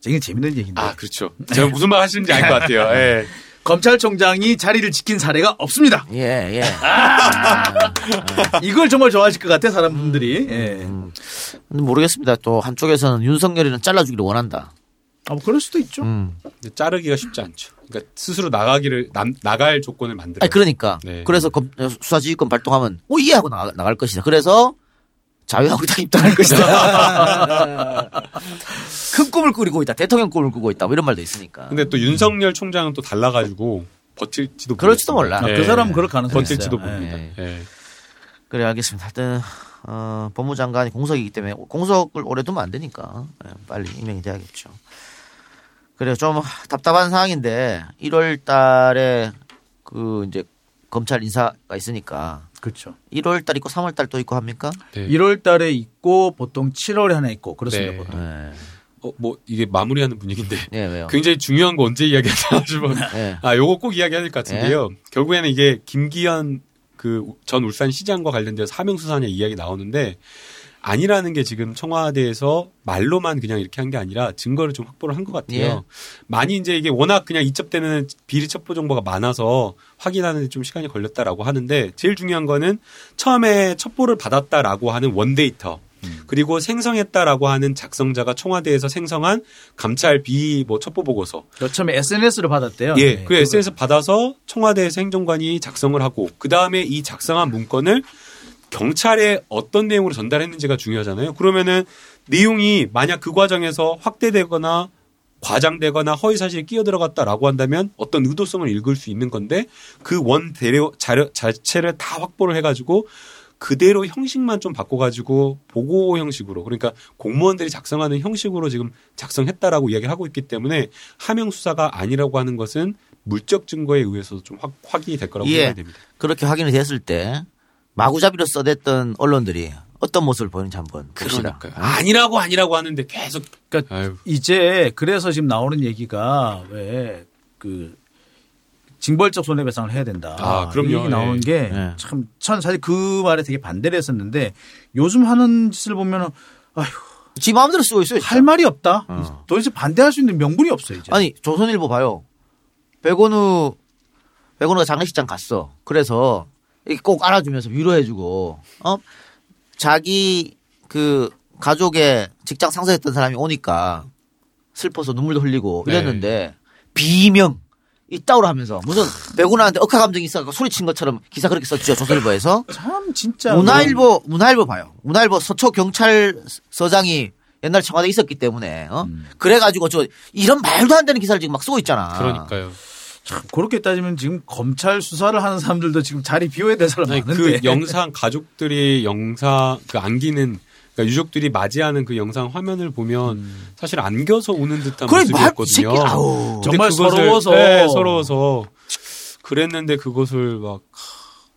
되게 재밌는 얘기인데 아 그렇죠. 제가 무슨 말 하시는지 알 것 같아요. 예. 검찰총장이 자리를 지킨 사례가 없습니다. 예, 예. 이걸 정말 좋아하실 것 같아 사람들이. 예. 근데 모르겠습니다. 또 한쪽에서는 윤석열이는 잘라주기를 원한다. 아, 뭐 그럴 수도 있죠. 음. 근데 자르기가 쉽지 않죠. 그러니까 스스로 나가기를 남- 나갈 조건을 만들어. 아니, 그러니까. 네. 그래서 검- 수사지휘권 발동하면, 오, 이해하고 나가, 나갈 것이다. 그래서 자유한국당 입당할 것이다. 큰 꿈을 꾸리고 있다. 대통령 꿈을 꾸고 있다. 뭐 이런 말도 있으니까. 근데 또 윤석열 총장은 또 달라가지고 버틸지도 그럴지도. 몰라. 아, 그 사람은 그럴 가능성이 버틸지도 있어요. 모릅니다. 예. 예. 그래, 알겠습니다. 하여튼, 어, 법무장관이 공석이기 때문에 공석을 오래 두면 안 되니까 예, 빨리 임명이 돼야겠죠. 그래요. 좀 답답한 상황인데 1월 달에 그 이제 검찰 인사가 있으니까 그렇죠. 1월 달 있고 3월 달 또 있고 합니까? 네. 1월 달에 있고 보통 7월에 하나 있고 그렇습니다. 네. 보통. 네. 어, 뭐 이게 마무리하는 분위기인데 네? 굉장히 중요한 거 언제 이야기하나 싶어. 네. 아, 요거 꼭 이야기해야 될 것 같은데요. 결국에는 이게 김기현 그 전 울산 시장과 관련돼서 사명 수사냐 이야기 나오는데 아니라는 게 지금 청와대에서 말로만 그냥 이렇게 한 게 아니라 증거를 좀 확보를 한 것 같아요. 예. 많이 이제 이게 워낙 그냥 이첩되는 비리 첩보 정보가 많아서 확인하는 데 좀 시간이 걸렸다라고 하는데 제일 중요한 거는 처음에 첩보를 받았다라고 하는 원데이터 그리고 생성했다라고 하는 작성자가 청와대에서 생성한 감찰 비뭐 첩보 보고서 저 처음에 SNS로 받았대요. 예, 네, 그 SNS 받아서 청와대에서 행정관이 작성을 하고 그 다음에 이 작성한 문건을 경찰에 어떤 내용으로 전달했는지가 중요하잖아요. 그러면은 내용이 만약 그 과정에서 확대되거나 과장되거나 허위 사실이 끼어 들어갔다라고 한다면 어떤 의도성을 읽을 수 있는 건데 그 원 대료 자료 자체를 다 확보를 해가지고 그대로 형식만 좀 바꿔가지고 보고 형식으로 그러니까 공무원들이 작성하는 형식으로 지금 작성했다라고 이야기를 하고 있기 때문에 하명 수사가 아니라고 하는 것은 물적 증거에 의해서 좀 확, 확인이 될 거라고 예. 생각이 됩니다. 그렇게 확인이 됐을 때 마구잡이로 써댔던 언론들이 어떤 모습을 보이는지 한번 봅시다. 그러니까요. 아니라고 아니라고 하는데 계속 그러니까 아유. 이제 그래서 지금 나오는 얘기가 왜 그 징벌적 손해배상을 해야 된다. 아, 그럼요. 이 얘기 나오는 예. 게 예. 참, 전 사실 그 말에 되게 반대를 했었는데 요즘 하는 짓을 보면은 아휴, 지 마음대로 쓰고 있어요. 진짜. 할 말이 없다. 어. 도대체 반대할 수 있는 명분이 없어요, 이제. 아니 조선일보 봐요. 백원우 백원우가 장례식장 갔어. 그래서 꼭 알아주면서 위로해주고 어 자기 그 가족의 직장 상사였던 사람이 오니까 슬퍼서 눈물도 흘리고 네. 이랬는데 비명 이따오로 하면서 무슨 백운한테 억하 감정이 있어서 소리친 것처럼 기사 그렇게 썼죠 조선일보에서 참 진짜 문화일보 문화일보 봐요 문화일보 서초 경찰서장이 옛날 청와대 에 있었기 때문에 어 음. 그래가지고 저 이런 말도 안 되는 기사를 지금 막 쓰고 있잖아 그러니까요. 참 그렇게 따지면 지금 검찰 수사를 하는 사람들도 지금 자리 비워야 될 사람 아니, 많은데. 그 영상 가족들이 영상 그 안기는 그러니까 유족들이 맞이하는 그 영상 화면을 보면 사실 안겨서 우는 듯한 그래, 말- 모습이었거든요. 이 새끼, 아우. 정말 그것을- 서러워서. 네, 서러워서 그랬는데 그것을 막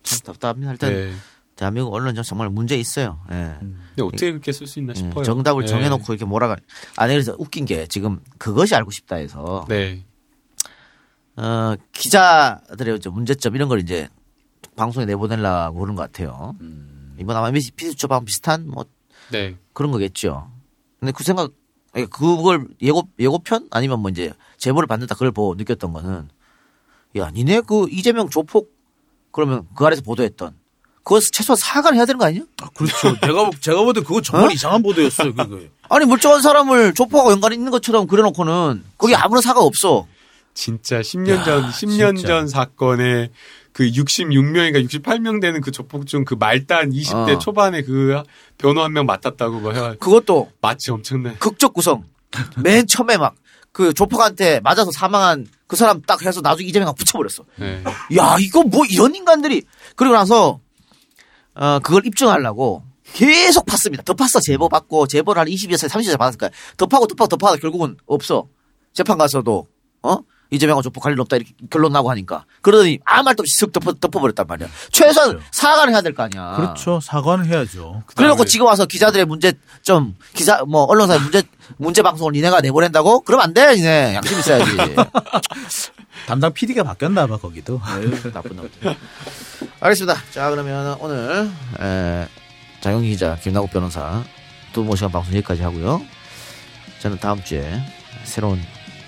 참 답답합니다 일단 네. 대한민국 언론 전 정말 문제 있어요 예. 근데 어떻게 그렇게 쓸 수 있나 예, 싶어요. 정답을 네. 정해놓고 이렇게 몰아가 아니 그래서 웃긴 게 지금 그것이 알고 싶다 해서 네. 어, 기자들의 문제점 이런 걸 이제 방송에 내보내려고 그런 것 같아요. 이번 아마 피스초방 비슷한 뭐 네. 그런 거겠죠. 근데 그 생각, 그걸 예고, 예고편? 아니면 뭐 이제 제보를 받는다 그걸 보고 느꼈던 거는 야, 니네 그 이재명 조폭 그러면 그 아래서 보도했던 그거 최소한 사과를 해야 되는 거 아니야? 그렇죠. 제가 제가 볼때 그거 정말 어? 이상한 보도였어요. 그거. 아니, 멀쩡한 사람을 조폭하고 연관이 있는 것처럼 그려놓고는 거기 아무런 사과 없어. 진짜 10년 야, 전 10년 진짜. 전 사건에 그 66명인가 68명 되는 그 조폭 중 그 말단 20대 어. 초반에 그 변호 한 명 맡았다고 뭐 해가 그것도 마치 엄청난 극적 구성. 맨 처음에 막 그 조폭한테 맞아서 사망한 그 사람 딱 해서 나중에 이재명가 붙여버렸어. 네. 야, 이거 뭐 이런 인간들이. 그리고 나서, 어, 그걸 입증하려고 계속 팠습니다. 더 팠어. 제보 받고, 제보를 한 20여세, 30여세 받았을 거야. 더 파고, 더 파고, 더 파고, 결국은 없어. 재판 가서도, 어? 이재명과 조폭 할 일 없다. 이렇게 결론 나고 하니까. 그러더니 아무 말도 없이 쓱 덮어, 덮어버렸단 말이야. 최소한 사과를 해야 될 거 아니야. 그렇죠. 사과는 해야죠. 그래놓고 지금 와서 기자들의 문제점, 기사, 뭐, 언론사의 문제, 문제 방송을 니네가 내보낸다고? 그럼 안 돼, 니네. 양심 있어야지. 담당 PD가 바뀌었나 봐 거기도. 아유, 나쁜 놈들. 알겠습니다. 자, 그러면 오늘, 에, 장영기 기자, 김나국 변호사 두번 시간 방송 여기까지 하고요. 저는 다음 주에 새로운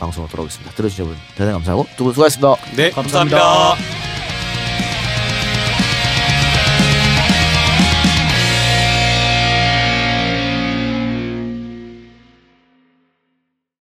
방송으로 돌아오겠습니다. 들어주신 여러분 대단히 감사하고 두 분 수고하셨습니다. 네, 감사합니다.